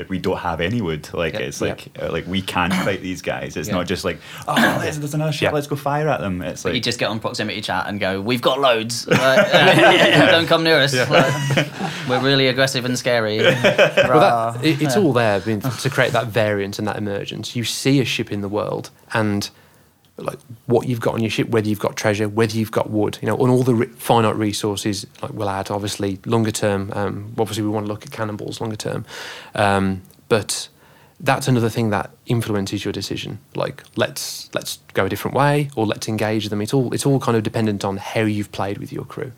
A: We don't have any wood. Like
C: Yep.
A: it's like uh, like we can't fight these guys. It's
C: Yeah.
A: not just like oh there's, there's another ship.
D: Yeah.
A: Let's go fire at them. It's
C: But you just get on proximity chat and go, "We've got loads. Like, uh, don't come near us. Like, we're really aggressive and scary."
D: Well, that, it, it's all there I mean, to create that variance and that emergence. You see a ship in the world, and like what you've got on your ship, whether you've got treasure, whether you've got wood, you know, and all the re- finite resources. Like we'll add, obviously, longer term. Um, obviously, we want to look at cannonballs longer term, um, but that's another thing that influences your decision. Like let's let's go a different way, or let's engage them. It's all it's all kind of dependent on how you've played with your crew.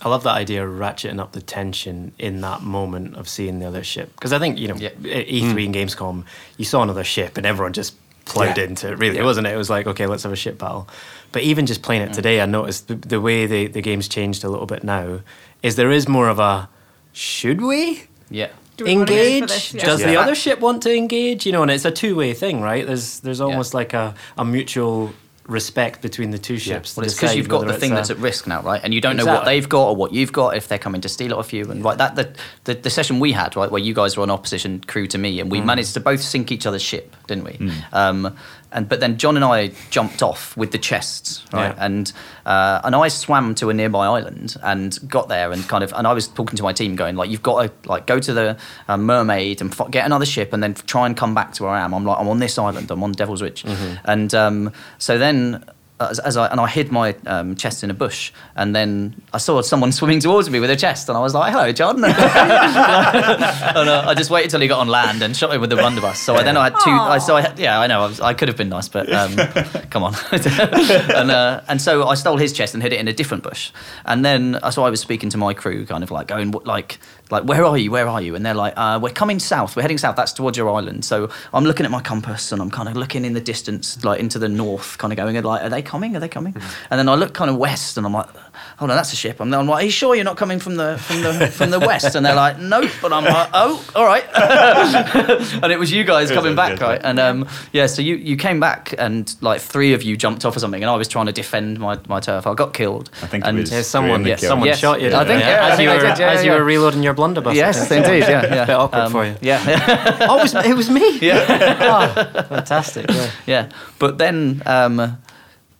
E: I love that idea of ratcheting up the tension in that moment of seeing the other ship. Because I think, you know,
C: Yeah.
E: E3 and Gamescom, you saw another ship and everyone just plowed
D: Yeah.
E: into it, really,
D: Yeah.
E: wasn't it? It was like, okay, let's have a ship battle. But even just playing it mm. today, I noticed the, the way the, the game's changed a little bit now is there is more of a, should we?
C: yeah.
B: Do we wanna go for
E: engage?
B: Yeah.
E: Does the other ship want to engage? You know, and it's a two way thing, right? There's there's almost like a, a mutual respect between the two ships. to
C: Well, it's because you've got the thing that's at risk now, right? And you don't know what they've got or what you've got if they're coming to steal it off you. And right, that the, the the session we had, right, where you guys were on opposition crew to me,
E: Mm.
C: and we managed to both sink each other's ship, didn't we? Um, and but then John and I jumped off with the chests, right?
E: Yeah.
C: And uh, and I swam to a nearby island and got there and kind of and I was talking to my team, going like, you've got to like go to the uh, mermaid and f- get another ship and then try and come back to where I am. I'm like, I'm on this island. I'm on Devil's Ridge, and um, so then as, as I and I hid my um, chest in a bush, and then I saw someone swimming towards me with a chest, and I was like, "Hello, John." and uh, I just waited till he got on land and shot him with the blunderbuss. So I, then I had two. I, so I had, yeah, I know I, was, I could have been nice, but um, come on. and uh, and so I stole his chest and hid it in a different bush, and then uh, so I was speaking to my crew, kind of like going, like like, where are you? Where are you? And they're like, uh, we're coming south. We're heading south. That's towards your island. So I'm looking at my compass and I'm kind of looking in the distance, like into the north, kind of going, like, are they coming? Are they coming? And then I look kind of west and I'm like, hold on, that's a ship. I'm, I'm like, are you sure you're not coming from the from the from the west? And they're like, nope. But I'm like, oh, all right. and it was you guys coming back, right? And um, yeah, so you you came back and like three of you jumped off or something, and I was trying to defend my, my turf. I got killed.
A: I think it
C: and
A: was
E: Yeah, someone, yeah,
A: killed
E: someone
C: Yes.
E: shot you.
C: I think,
E: didn't
C: yeah,
E: as you were
C: did, yeah,
E: as you
C: yeah.
E: were reloading your blunderbuss.
C: Yes, indeed. Yeah, yeah.
E: Bit awkward
C: Um,
E: for you.
C: Yeah, yeah.
E: oh, it was, it was me.
C: yeah.
E: Oh, fantastic. Yeah.
C: Yeah, but then um,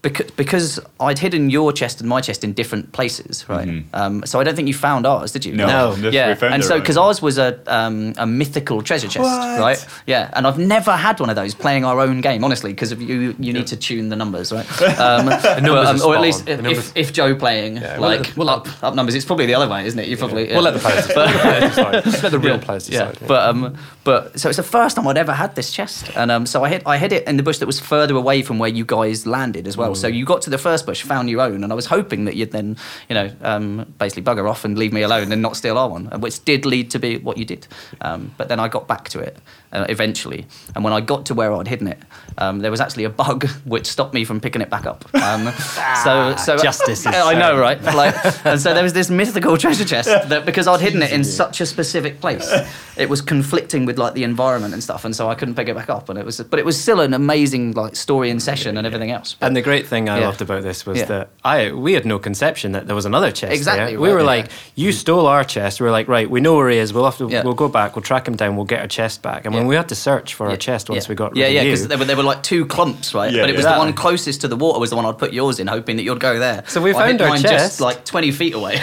C: because because I'd hidden your chest and my chest in different places, right? Um, so I don't think you found ours, did you?
A: No,
E: No.
A: this-
C: Yeah,
A: found
C: and so because ours was a um, a mythical treasure chest,
A: What?
C: right? Yeah, and I've never had one of those playing our own game, honestly, because you you need to tune the numbers, right? Um, the
D: numbers are
C: or at least if, if, if Joe playing
D: Yeah, we'll
C: like
D: the- we'll
C: up, up numbers, it's probably the other way, isn't it? You probably
D: We'll let the players
C: But-
D: decide. Let the real
C: yeah,
D: players
C: yeah.
D: decide.
C: But um, but so it's the first time I'd ever had this chest, and um, so I hid I hid it in the bush that was further away from where you guys landed as well. So you got to the first bush, found your own, and I was hoping that you'd then you know um, basically bugger off and leave me alone and not steal our one, which did lead to be what you did. Um, but then I got back to it uh, eventually, and when I got to where I'd hidden it, um, there was actually a bug which stopped me from picking it back up. Um, so so
E: justice is
C: I know, right? Like, and so there was this mythical treasure chest that because I'd hidden it in such a specific place, it was conflicting with like the environment and stuff, and so I couldn't pick it back up. And it was, but it was still an amazing like story in session and everything else. But-
E: And the great thing I
C: Yeah.
E: loved about this was
C: Yeah.
E: that I we had no conception that there was another chest.
C: Exactly,
E: there. We were
C: yeah.
E: like, you stole our chest. We were like, right, we know where he is. We'll have to.
C: Yeah.
E: We'll go back. We'll track him down. We'll get our chest back. And when
C: Yeah.
E: we had to search for
C: Yeah.
E: our chest once
C: yeah.
E: we got rid
C: yeah,
E: of
C: yeah,
E: you,
C: because there were, there were like two clumps, right?
A: Yeah,
C: but it was
A: yeah.
C: the one closest to the water was the one I'd put yours in, hoping that you'd go there.
E: So we
C: I
E: found our
C: mine
E: chest.
C: just like twenty feet away.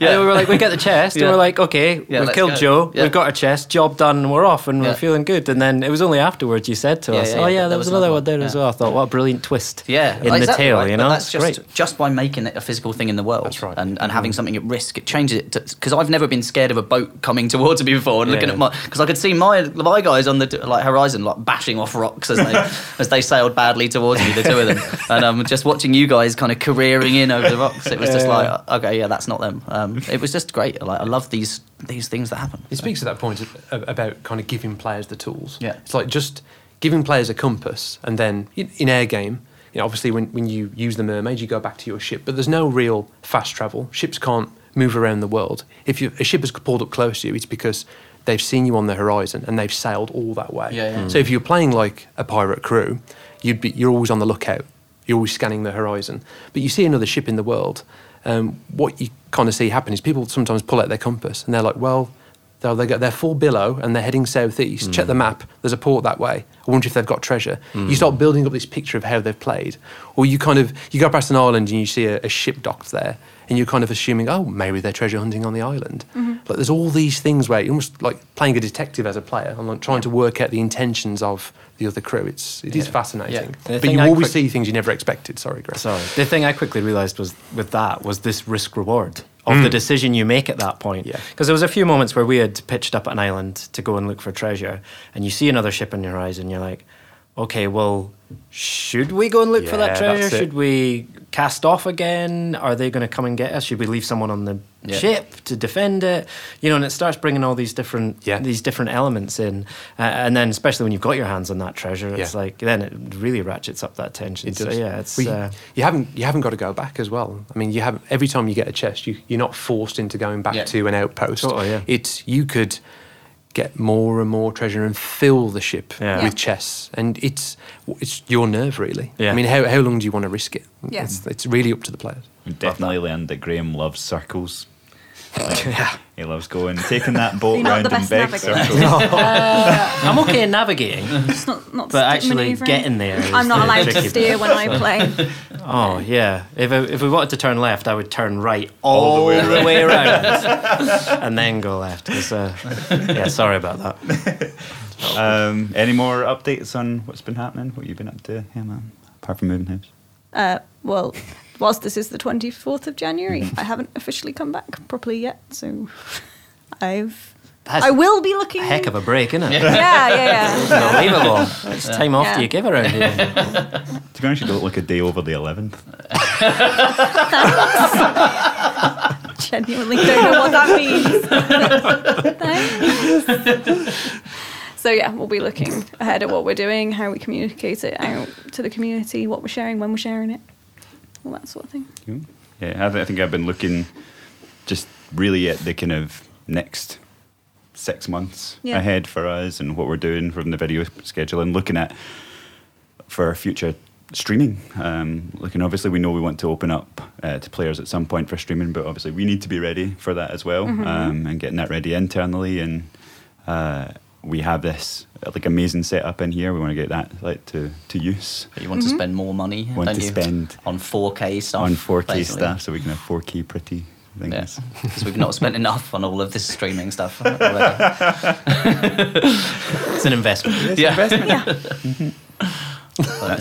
E: yeah, we were like, we get the chest,
C: Yeah.
E: and we're like, okay,
C: Yeah,
E: we've let's
C: go.
E: killed Joe,
C: Yeah.
E: we've got our chest, job done, we're off, and
C: Yeah.
E: we're feeling good. And then it was only afterwards you said to
C: Yeah,
E: us,
C: yeah,
E: oh
C: yeah,
E: yeah,
C: there
E: there
C: was
E: was another
C: another
E: one there as well. I thought, what a brilliant twist.
C: Yeah,
E: in the
C: exactly
E: tail, you know,
C: that's just
E: great.
C: just by making it a physical thing in the world.
D: That's right.
C: And, and mm. having something at risk, it changes it because I've never been scared of a boat coming towards me before and looking
E: Yeah.
C: at my because I could see my my guys on the like horizon like bashing off rocks as they as they sailed badly towards me, the two of them, and um, just watching you guys kind of careering in over the rocks. It was just like okay, yeah, that's not them. Um, it was just great. Like I love these these things that happen.
D: It speaks to that point about kind of giving players the tools.
C: Yeah.
D: It's like just giving players a compass and then in, air game, you know, obviously when, when you use the mermaid, you go back to your ship, but there's no real fast travel. Ships can't move around the world. If you, a ship has pulled up close to you, it's because they've seen you on the horizon and they've sailed all that way.
C: Yeah, yeah.
D: So if you're playing like a pirate crew, you'd be, you're always on the lookout. You're always scanning the horizon. But you see another ship in the world, um, what you kind of see happen is people sometimes pull out their compass and they're like, well, they're, they got, they're full billow and they're heading southeast. Check the map. There's a port that way. I wonder if they've got treasure. You start building up this picture of how they've played, or you kind of you go past an island and you see a, a ship docked there, and you're kind of assuming, oh, maybe they're treasure hunting on the island. Mm-hmm. Like there's all these things where you're almost like playing a detective as a player and like trying to work out the intentions of the other crew. It's it is fascinating,
E: Yeah.
D: But you
E: I
D: always
E: quick-
D: see things you never expected. Sorry, Greg.
E: Sorry. The thing I quickly realised was with that was this risk reward of the mm. decision you make at that point.
D: Yeah.
E: Because there was a few moments where we had pitched up an island to go and look for treasure, and you see another ship on the horizon, you're like, okay, well, should we go and look for that treasure? Should we cast off again? Are they going to come and get us? Should we leave someone on the
C: Yeah.
E: ship to defend it? You know, and it starts bringing all these different
D: Yeah.
E: these different elements in, uh, and then especially when you've got your hands on that treasure, it's
D: Yeah.
E: like then it really ratchets up that tension.
D: It
E: so
D: does.
E: yeah, it's.
D: Well, you,
E: uh,
D: you haven't you haven't got to go back as well. I mean, you have every time you get a chest, you you're not forced into going back
C: Yeah.
D: to an outpost.
E: Totally, yeah.
D: It's you could get more and more treasure and fill the ship
E: Yeah.
D: with
B: Yeah.
D: chests, and it's it's your nerve really.
E: Yeah.
D: I mean, how how long do you want to risk it?
B: Yeah.
D: It's, it's really up to the players.
A: Definitely learned that Graham loves circles. He loves going, taking that boat
B: You're not
A: round in big
B: navigator.
A: circles.
E: I'm okay in navigating,
B: It's not, not
E: but
B: stick
E: actually
B: maneuvering.
E: getting there. is
B: I'm not
E: the
B: allowed to
E: tricky
B: steer when I play.
E: Oh yeah, if I, if we wanted to turn left, I would turn right
A: All
E: all,
A: the way
E: the way around, and then go left. 'cause, uh, yeah, sorry about that.
A: Um, any more updates on what's been happening? What you've been up to? Yeah, man. Apart from moving house.
B: Uh, well, whilst this is the 24th of January, mm-hmm. I haven't officially come back properly yet. So I've.
E: That's
B: I will be looking.
E: a heck of a break, isn't it?
B: Yeah, yeah, yeah.
E: Unbelievable. It's time off
B: Yeah.
E: do you give around here?
A: To be honest, you don't look a day over the 11th.
B: genuinely don't know what that means. So yeah, we'll be looking ahead at what we're doing, how we communicate it out to the community, what we're sharing, when we're sharing it, all that sort of thing.
A: Yeah, I, th- I think I've been looking just really at the kind of next six months
B: Yeah.
A: ahead for us and what we're doing from the video schedule and looking at for future streaming. Um, looking, obviously, we know we want to open up uh, to players at some point for streaming, but obviously, we need to be ready for that as well um, and getting that ready internally. And uh, we have this uh, like amazing setup in here. We want to get that like to to use
C: But you want to spend more money,
A: Want
C: don't
A: to
C: you?
A: spend
C: on 4K stuff.
A: on 4K
C: basically.
A: stuff, so we can have 4K pretty things.
C: Yeah, because we've not spent enough on all of this streaming stuff. already.
E: It's an investment.
C: yeah,
A: That's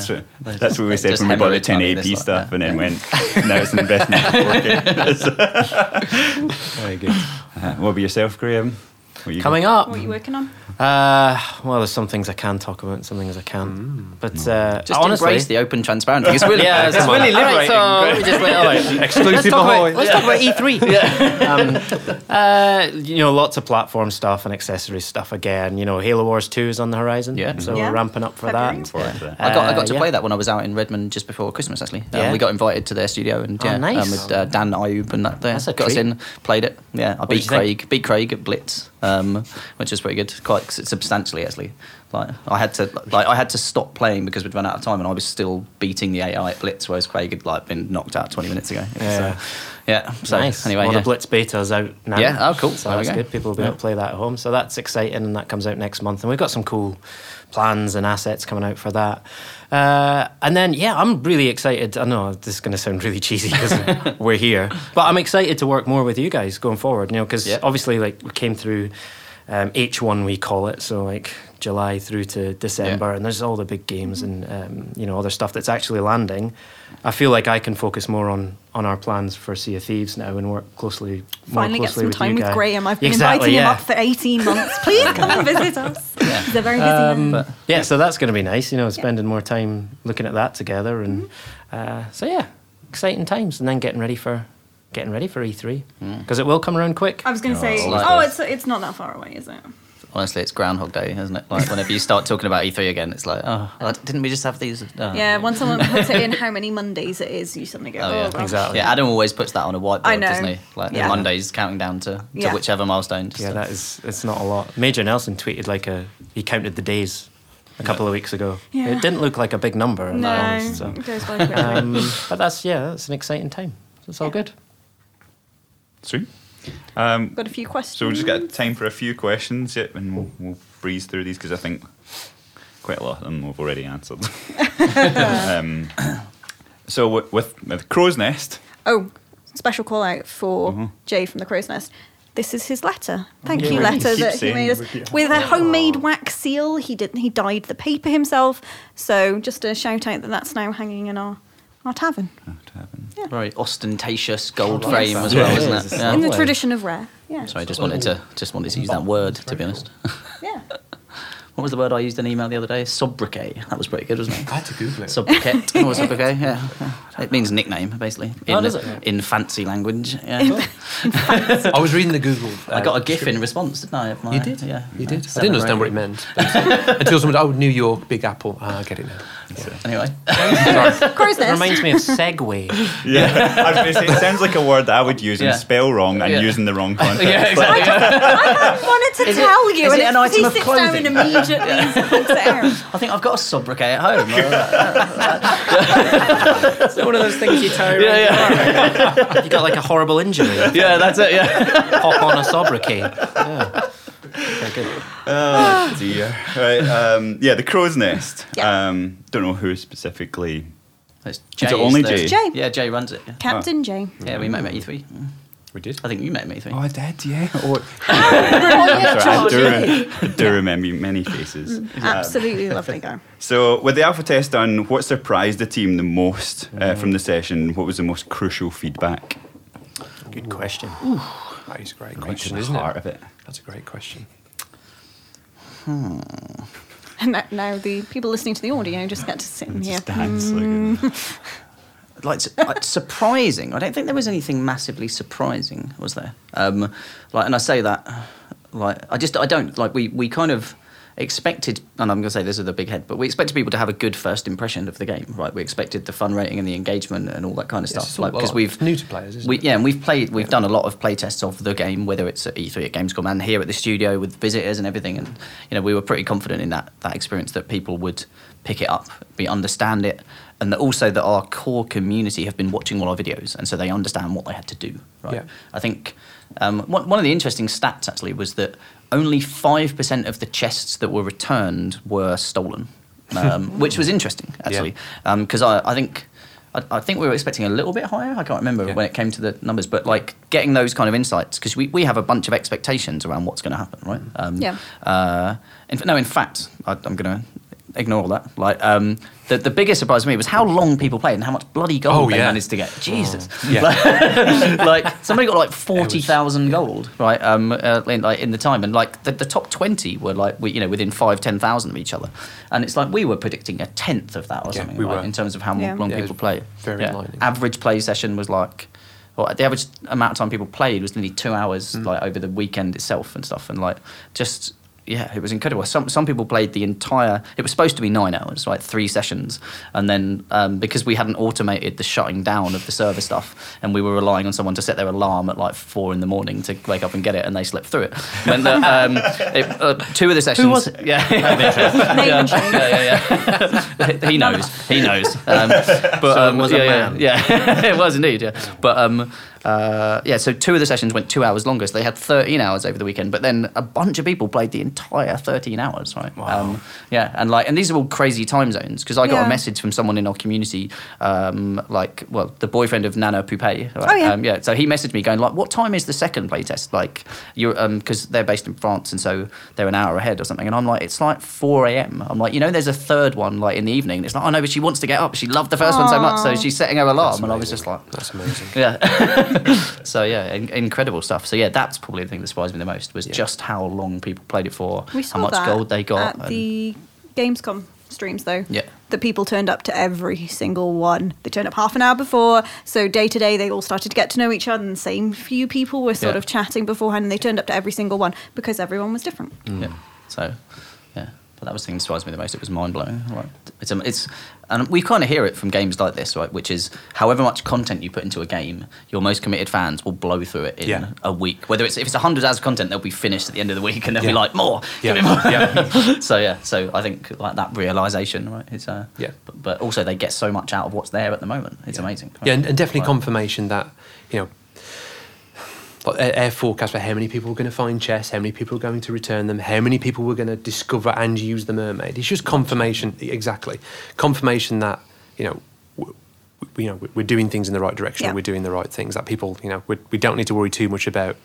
C: yeah.
A: what that's what we said
C: Just
A: when we bought the
C: hemorrhage money
A: 1080p stuff,
C: lot,
A: and then went. Now it's an investment. in 4K.
D: Very good.
A: Uh, what about yourself, Graham? What you
E: Coming up.
B: What are you working on?
E: Uh, well, there's some things I can talk about, and some things I can't. But uh,
C: Just
E: honestly,
C: embrace the open, transparent. It's really,
E: yeah, it's really liberating. so let me just wait, all right.
D: Exclusive
E: Let's talk, about, let's talk about E3. um, uh, you know, lots of platform stuff and accessory stuff again. You know, Halo Wars 2 is on the horizon.
C: Yeah.
E: So
B: Yeah.
E: we're ramping up for
B: February.
E: that.
A: forward to that?
C: I got, I got to
E: Uh,
C: play that when I was out in Redmond just before Christmas. Actually, um,
E: Yeah?
C: we got invited to their studio and
E: Oh,
C: yeah,
E: nice.
C: um, with uh, Dan Ayoub and that. There.
E: That's a
C: got us in, played it. Yeah, I beat
E: you think?
C: Craig, beat Craig at Blitz, um, which was pretty good, quite substantially actually. Like I had to, like I had to stop playing because we'd run out of time, and I was still beating the AI at Blitz, whereas Craig had like been knocked out 20 minutes ago.
E: Yeah.
C: So, yeah. So
E: nice.
C: anyway,
E: well,
C: yeah.
E: the Blitz beta is out now.
C: Yeah, oh, cool.
E: So
C: There
E: that's
C: go.
E: good. People will be
C: Yeah.
E: able to play that at home. So that's exciting, and that comes out next month. And we've got some cool plans and assets coming out for that. Uh, and then, yeah, I'm really excited. I know this is going to sound really cheesy because we're here, but I'm excited to work more with you guys going forward. You know, because
C: Yeah.
E: obviously, like we came through um, H1, we call it, so like July through to December, and there's all the big games and um, you know other stuff that's actually landing. I feel like I can focus more on on our plans for Sea of Thieves now and work closely. more
B: Finally get some
E: with
B: time
E: you
B: with
E: guys.
B: Graham. I've been
E: Exactly,
B: inviting him
E: yeah.
B: up for 18 months. Please come and visit us. He's a very busy man.
E: Um, yeah, so that's going to be nice, you know, spending more time looking at that together, and
B: Mm-hmm.
E: uh, so yeah, exciting times, and then getting ready for getting ready for E3
C: Mm.
E: because it will come around quick.
B: I was going to say, oh, it's it's not that far away, is it?
C: Honestly, it's Groundhog Day, isn't it? Like whenever you start talking about E3 again, it's like, oh, didn't we just have these? Oh.
B: Yeah, once someone puts it in how many Mondays it is, you suddenly go,
C: Oh,
B: oh,
C: yeah.
B: gosh.
E: Exactly.
C: Yeah, Adam always puts that on a whiteboard,
B: I know.
C: doesn't he? Like
B: Yeah.
C: the Mondays counting down to, to
B: Yeah.
C: whichever milestone. Just
E: Yeah,
C: to-
E: that is it's not a lot. Major Nelson tweeted like a he counted the days a couple of weeks ago.
B: Yeah.
E: It didn't look like a big number.
B: No,
E: honest, so.
B: it goes by
E: um, but that's yeah, that's an exciting time. So it's all good.
A: Sweet. Um,
B: Got a few questions.
A: so we've just got time for a few questions, yep, and we'll, we'll breeze through these because I think quite a lot of them we've already answered. um, so with, with, with Crow's Nest,
B: Oh, special call out for
A: Mm-hmm.
B: Jay from the Crow's Nest. This is his letter. Thank
A: Yeah,
B: you, letter that he made us with a homemade wax seal. He did. He dyed the paper himself. So just a shout out that that's now hanging in our our tavern
A: Oh, to heaven.
C: very ostentatious gold
E: I
C: frame
E: that.
C: as well,
E: Yeah, it
C: isn't it?
E: It's
C: Yeah.
B: in the tradition of rare. Yeah.
C: Sorry, I just wanted to just wanted to use that word. To be honest,
B: Yeah.
C: what was the word I used in email the other day? Sobriquet. That was pretty good, wasn't it?
D: I had to Google it.
C: Sobriquet. oh, sobriquet. Yeah. It means nickname, basically. In,
E: Oh, does it?
C: in fancy language. Yeah.
D: I was reading the Google.
C: I
D: uh,
C: got a GIF in response, didn't I? my-
D: You did?
C: Yeah.
D: You did. I didn't understand
C: or
D: what it meant until someone. Oh, New York, Big Apple. Ah, I get it now.
C: Anyway.
B: Crow's
E: It
B: Nest.
E: reminds me of Segway.
A: Yeah, I was going to say, it sounds like a word that I would use
C: Yeah.
A: and spell wrong and
C: Yeah.
A: using the wrong context.
C: yeah, exactly.
B: I wanted to
C: Is it-
B: tell you,
C: is
B: and
C: it an
B: he
C: item of
B: sits down and
C: clothing?
B: Immediately pulls it.
C: I think I've got a sobriquet at home.
E: it's it one of those things you tie around?
C: yeah, yeah.
E: You got like a horrible injury.
C: Yeah, that's it, yeah.
E: Pop on a sobriquet. Yeah. Okay, good.
A: Oh dear. Right. Um, yeah, the crow's nest.
B: Yeah.
A: Um, don't know who specifically.
C: It's Jay.
A: it only
C: is the-
A: Jay?
B: Jay.
C: Yeah, Jay runs it. Yeah,
B: Captain Jay.
C: yeah we met him at E3.
D: We did.
C: I think you met him at E3.
A: Oh, I did. Yeah. Oh, I'm sorry. I do, re- I do remember many faces. Um,
B: Absolutely lovely guy.
A: so, with the alpha test done, what surprised the team the most uh, from the session? What was the most crucial feedback?
E: Good question.
D: That is a great
A: Right
D: question,
A: the
D: isn't
A: heart
D: it?
A: of it.
D: That's a great question.
B: And that, now the people listening to the audio just get to sit in here.
A: Just dance. like,
C: like like, surprising. I don't think there was anything massively surprising, was there? Um, like, and I say that, like, I just I don't like we we kind of expected, and I'm going to say this with a big head, but we expected people to have a good first impression of the game, right? We expected the fun rating and the engagement and all that kind of
D: Yes,
C: stuff,
D: it's
C: like because
D: well,
C: we've
D: new to players, isn't
C: we,
D: it?
C: Yeah, and we've played, we've done a lot of play tests of the game, whether it's at E3 at Gamescom and here at the studio with visitors and everything, and you know we were pretty confident in that that experience that people would pick it up, be understand it, and that also that our core community have been watching all our videos, and so they understand what they had to do. Right.
D: Yeah.
C: I think um, one, one of the interesting stats actually was that only five percent of the chests that were returned were stolen, um, which was interesting actually, because I, I think. I, I think we were expecting a little bit higher. I can't remember
D: Yeah.
C: when it came to the numbers, but like getting those kind of insights because we, we have a bunch of expectations around what's going to happen, right? Um,
B: Yeah.
C: Uh, in, no, in fact, I, I'm going to ignore all that. Like um, the the biggest surprise to me was how long people played and how much bloody gold
D: Oh,
C: they
D: yeah.
C: managed to get. Jesus,
D: Yeah.
C: like, like, somebody got like forty thousand gold, right? Um, uh, in, like in the time, and like the, the top twenty were like we, you know within five ten thousand of each other, and it's like we were predicting a tenth of that or
D: Yeah,
C: something,
D: we
C: right,
D: were.
C: in terms of how
B: Yeah.
C: long
D: Yeah,
C: people
D: was
C: play.
D: very enlightening.
C: Average play session was like. Well, the average amount of time people played was nearly two hours,
D: Mm.
C: like over the weekend itself and stuff, and like just yeah, it was incredible. Some some people played the entire. It was supposed to be nine hours, like three sessions, and then um, because we hadn't automated the shutting down of the server stuff, and we were relying on someone to set their alarm at like four in the morning to wake up and get it, and they slept through it. When the, um, it uh, two of the sessions,
E: was it?
C: Yeah,
B: Name
C: yeah, yeah, yeah, yeah. he knows. He knows. Um, but
E: So it
C: um,
E: was a
C: yeah,
E: man.
C: Yeah, yeah. it was indeed. Yeah, but um, uh, yeah. So two of the sessions went two hours longer. So they had thirteen hours over the weekend. But then a bunch of people played the entire thirteen hours. Right. Um, yeah, and like, and these are all crazy time zones because I got
B: Yeah.
C: a message from someone in our community, um, like, well, the boyfriend of Nana Poupée. Right?
B: Oh, yeah.
C: Um, yeah. So he messaged me going like, "What time is the second playtest? Like, you're um because they're based in France and so they're an hour ahead or something." And I'm like, "It's like four a.m." I'm like, "You know, there's a third one like in the evening." And it's like, "Oh no, but she wants to get up. She loved the first one so much, so she's setting her alarm."
D: That's
C: and I was just like,
D: That's amazing.
C: yeah. so yeah, in- incredible stuff. So yeah, that's probably the thing that surprised me the most was
D: Yeah.
C: just how long people played it for, how much gold they got.
B: at
C: and-
B: the Gamescom streams, though.
C: Yeah.
B: That people turned up to every single one. They turned up half an hour before, so day to day they all started to get to know each other. And the same few people were sort
C: Yeah.
B: of chatting beforehand, and they turned up to every single one because everyone was different.
C: Yeah. So. But that was the thing that surprised me the most. It was mind blowing. Like, it's, um, it's, and we kind of hear it from games like this, right? Which is however much content you put into a game, your most committed fans will blow through it in
D: Yeah.
C: a week. Whether it's if it's hundred hours of content, they'll be finished at the end of the week, and they'll be like, more,
D: Yeah.
C: give me more.
D: Yeah.
C: so yeah, so I think like that realization, right? It's uh,
D: Yeah.
C: But, but also they get so much out of what's there at the moment. It's amazing.
D: Yeah, and, and definitely
C: Right.
D: confirmation that you know. Like, Air air forecast for how many people were going to find chests, how many people were going to return them, how many people were going to discover and use the mermaid. It's just confirmation, exactly, confirmation that you know, w- w- you know, we're doing things in the right direction.
B: Yeah.
D: We're doing the right things. That people, you know, we, we don't need to worry too much about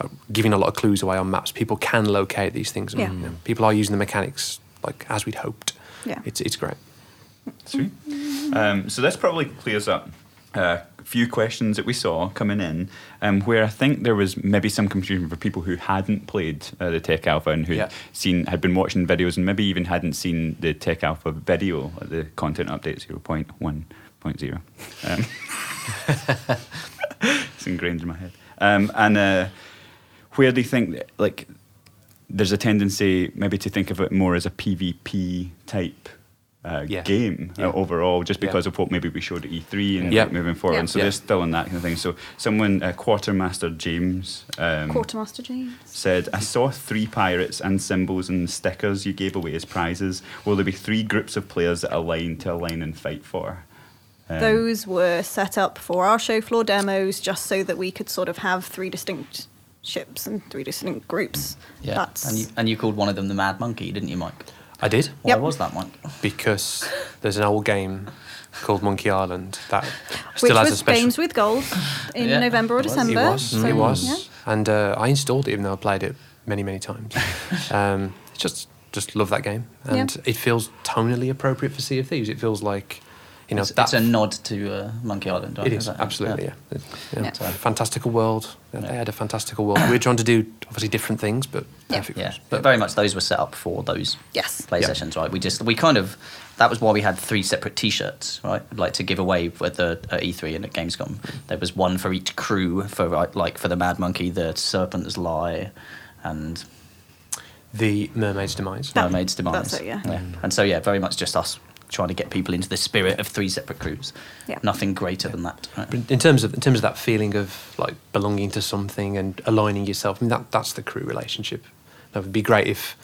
D: uh, giving a lot of clues away on maps. People can locate these things. and,
B: Yeah.
D: you know, people are using the mechanics like as we'd hoped.
B: Yeah.
D: It's it's great.
A: Sweet. Um, so this probably clears up uh, a few questions that we saw coming in, um, where I think there was maybe some confusion for people who hadn't played uh, the Tech Alpha and who
D: Yeah.
A: seen had been watching videos and maybe even hadn't seen the Tech Alpha video, uh, the content update 0.1.0. Um, it's ingrained in my head. Um, and uh, where they think that, like there's a tendency maybe to think of it more as a PvP type uh,
D: Yeah.
A: game
D: Yeah.
A: uh, overall, just
D: Yeah.
A: because of what maybe we showed at E3 and
D: Yeah.
A: like, moving forward.
B: Yeah.
A: And so
D: Yeah.
A: they're still in that kind of thing. So someone, uh, Quartermaster James, um,
B: Quartermaster James.
A: said, I saw three pirates and symbols and stickers you gave away as prizes. Will there be three groups of players that align to align and fight for? Um,
B: Those were set up for our show floor demos just so that we could sort of have three distinct ships and three distinct groups.
C: Yeah.
B: That's
C: And you and you called one of them the Mad Monkey, didn't you, Mike?
D: I did.
C: Why
B: Yep.
C: was that, one?
D: because there's an old game called Monkey Island that
B: which
D: still has a special.
B: Games with Gold in
C: Yeah,
B: November or. December.
D: It was.
B: So,
D: it was.
B: yeah.
D: And uh, I installed it even though I played it many, many times. um, just, just love that game, and
B: Yeah.
D: it feels tonally appropriate for Sea of Thieves. It feels like, you know
C: it's,
D: that
C: it's a nod to uh, Monkey Island. Right?
D: It is
C: that-
D: absolutely, yeah. yeah.
B: Yeah.
D: It's a fantastical world. They had a fantastical world. We're trying to do obviously different things, but
B: Yeah.
D: perfect.
C: Yeah, but very much those were set up for those
B: Yes.
C: play
D: Yeah.
C: sessions, right? We just we kind of that was why we had three separate T-shirts, right? Like to give away at the at E3 and at Gamescom. There was one for each crew for like- like for the Mad Monkey, the Serpent's Lie, and
D: the Mermaid's Demise.
B: That-
C: Mermaid's Demise.
B: that's it, yeah.
C: And so yeah, very much just us trying to get people into the spirit of three separate crews.
B: Yeah.
C: Nothing greater than that. right?
D: In terms of in terms of that feeling of like belonging to something and aligning yourself, I mean that that's the crew relationship. It would be great if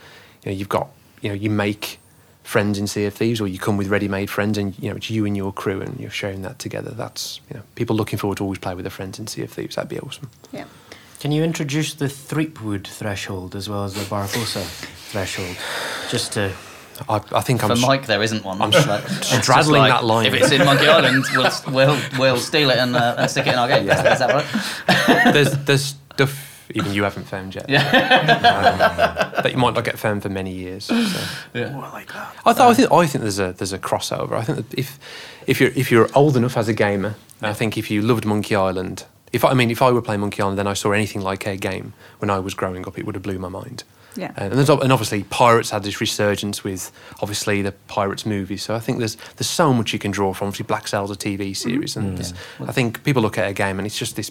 D: you know you've got you know you make friends in Sea of Thieves, or you come with ready-made friends, and you know it's you and your crew, and you're sharing that together. That's you know people looking forward to always play with their friends in Sea of Thieves. That'd be awesome.
B: Yeah.
E: Can you introduce the Threepwood threshold as well as the Barbossa threshold? Just to.
D: I, I think
C: For
D: I'm.
C: Mike, there isn't one.
D: I'm
C: It's like- it's just
D: straddling
C: like,
D: that line.
C: If it's in Monkey Island, we'll, we'll, we'll steal it and, uh, and stick it in our game. Is that right?
D: there's there's stuff even you haven't found yet.
C: Yeah.
D: um, that you might not get found for many years. So.
A: More like that.
D: I, th- I think I think there's a there's a crossover. I think that if if you're if you're old enough as a gamer, I think if you loved Monkey Island, if I, I mean if I were playing Monkey Island, then I saw anything like a game when I was growing up, it would have blew my mind.
B: Yeah.
D: Uh, and, there's, and obviously, Pirates had this resurgence with obviously the Pirates movies. So I think there's there's so much you can draw from. Obviously, Black Sails a TV mm-hmm. series, and there's- I think people look at a game and it's just this,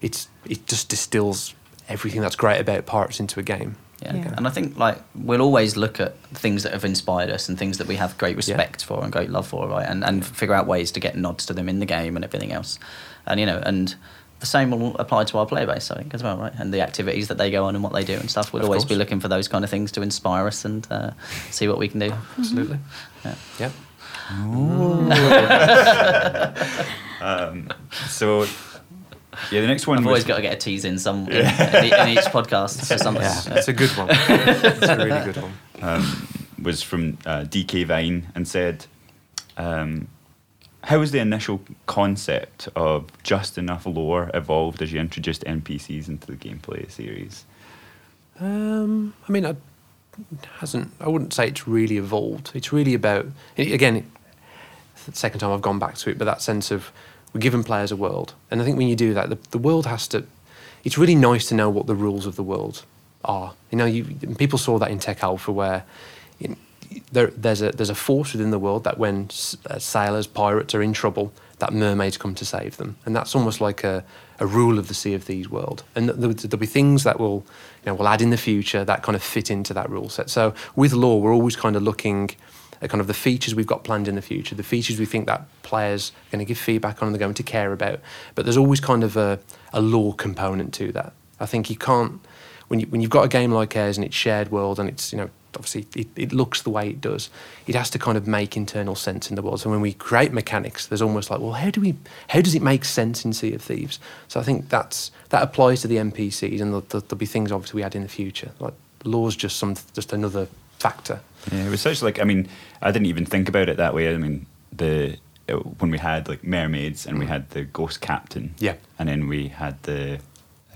D: it's it just distills everything that's great about Pirates into a game.
C: Yeah.
B: Yeah.
C: and I think like we'll always look at things that have inspired us and things that we have great respect for and great love for, right? And and figure out ways to get nods to them in the game and everything else, and you know, and the same will apply to our player base, I think, as well, right? And the activities that they go on and what they do and stuff. We'll
D: Of
C: always be looking for those kind of things to inspire us and uh, see what we can do.
D: Absolutely.
C: Yeah.
D: Yeah.
A: So, yeah, the next one
C: I've
A: was
C: always got to get a tease in some in, in, in each podcast for something.
D: Yeah, it's a good one. it's a really good one.
A: um, was from uh, DK Vine and said, um, "How was the initial concept of just enough lore evolved as you introduced NPCs into the gameplay series?"
D: Um, I mean, I, hasn't. I wouldn't say it's really evolved. It's really about again. Second time I've gone back to it, but that sense of we're giving players a world, and I think when you do that, the, the world has to. It's really nice to know what the rules of the world are. You know, you people saw that in Tech Alpha where. There, there's a there's a force within the world that when uh, sailors, pirates are in trouble, that mermaids come to save them, and that's almost like a, a rule of the Sea of Thieves world. And th- there'll, there'll be things that will, you know, will add in the future that kind of fit into that rule set. So with lore, we're always kind of looking at kind of the features we've got planned in the future, the features we think that players are going to give feedback on and they're going to care about. But there's always kind of a, a lore component to that. I think you can't when you when you've got a game like ours and it's shared world and it's you know obviously it, it looks the way it does. It has to kind of make internal sense in the world. So when we create mechanics there's almost like well how do we how does it make sense in sea of thieves? So i think that's that applies to the npcs and there'll, there'll be things obviously we add in the future. Like lore's just some just another factor.
A: Yeah, it was such like I mean, I didn't even think about it that way. I mean, the uh, when we had like mermaids and we had the ghost captain,
D: Yeah.
A: and then we had the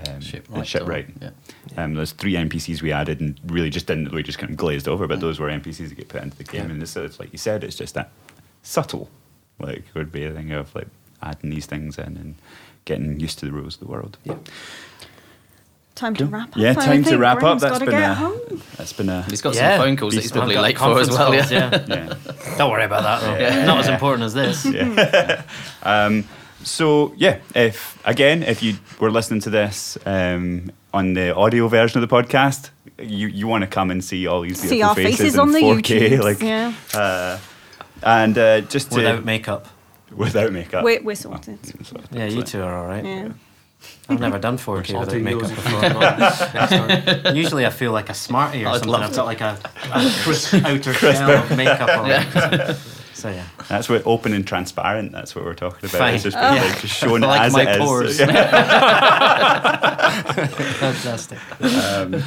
A: um, the
C: Shipwright,
A: shipwright.
C: Yeah.
A: Um, there's three NPCs we added and really just didn't we just kind of glazed over, but those were NPCs that get put into the game,
D: Yeah.
A: and it's, it's like you said, it's just that subtle. Like would be a thing of like adding these things in and getting used to the rules of the world.
D: Yeah.
B: Time to wrap up.
A: Yeah,
B: I
A: time to
B: think
A: wrap up.
B: Graham's
A: That's been
B: get
A: a
B: home.
A: that's been a
C: He's got
E: Yeah.
C: some phone calls that he's probably late for as well. Yeah.
E: calls, yeah.
A: yeah.
E: Don't worry about that. Though.
C: Yeah.
E: Not as important as this.
A: Um, so yeah, if again, if you were listening to this um, on the audio version of the podcast, you you want to come and see all these
B: See our
A: faces,
B: faces on the
A: 4K,
B: YouTubes,
A: like
B: yeah.
A: uh, and uh, just to,
E: Without makeup.
A: without makeup.
B: We're, we're sorted.
E: Yeah, you two are all right.
B: Yeah.
E: I've never done 4K
D: I'll
E: without makeup
D: yours.
E: before. Usually I feel like a smarty or
C: I'd
E: something. I've got like a, a crisp outer shell of makeup on. So yeah.
A: That's what open and transparent. That's what we're talking about.
E: Fine.
A: It's just,
E: Oh.
A: like, just shown
E: Like
A: as
E: my
A: it is.
E: pores. Fantastic.
A: um,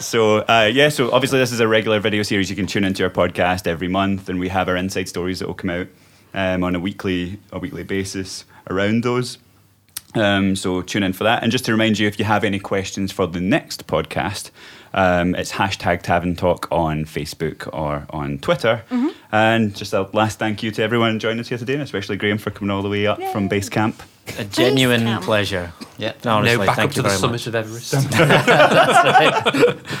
A: so uh, yeah, so obviously this is a regular video series. You can tune into our podcast every month, and we have our inside stories that will come out um, on a weekly a weekly basis around those. Um, so tune in for that. And just to remind you, if you have any questions for the next podcast, Um, it's hashtag Tavern Talk on Facebook or on Twitter. And just a last thank you to everyone joining us here today, and especially Graham for coming all the way up from base camp.
E: A genuine
B: camp.
E: pleasure.
C: Yeah.
E: Honestly,
D: now back
E: thank
D: up
E: you
D: to the summit
E: much.
D: of Everest.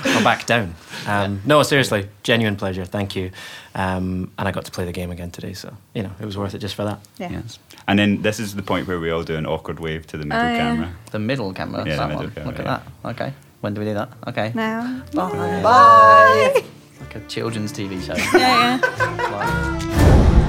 E: Or back down. Um, no, seriously, genuine pleasure. Thank you. Um, and I got to play the game again today, so you know it was worth it just for that.
B: Yeah.
A: Yes. And then this is the point where we all do an awkward wave to the middle
B: yeah.
A: camera.
C: The middle camera.
A: Yeah, the middle
C: one.
A: camera,
C: Look at
A: yeah.
C: that. Okay. When do we do that? Okay.
B: Now.
C: Bye.
B: Bye.
C: Like a children's TV show.
B: Yeah, yeah.
C: Bye.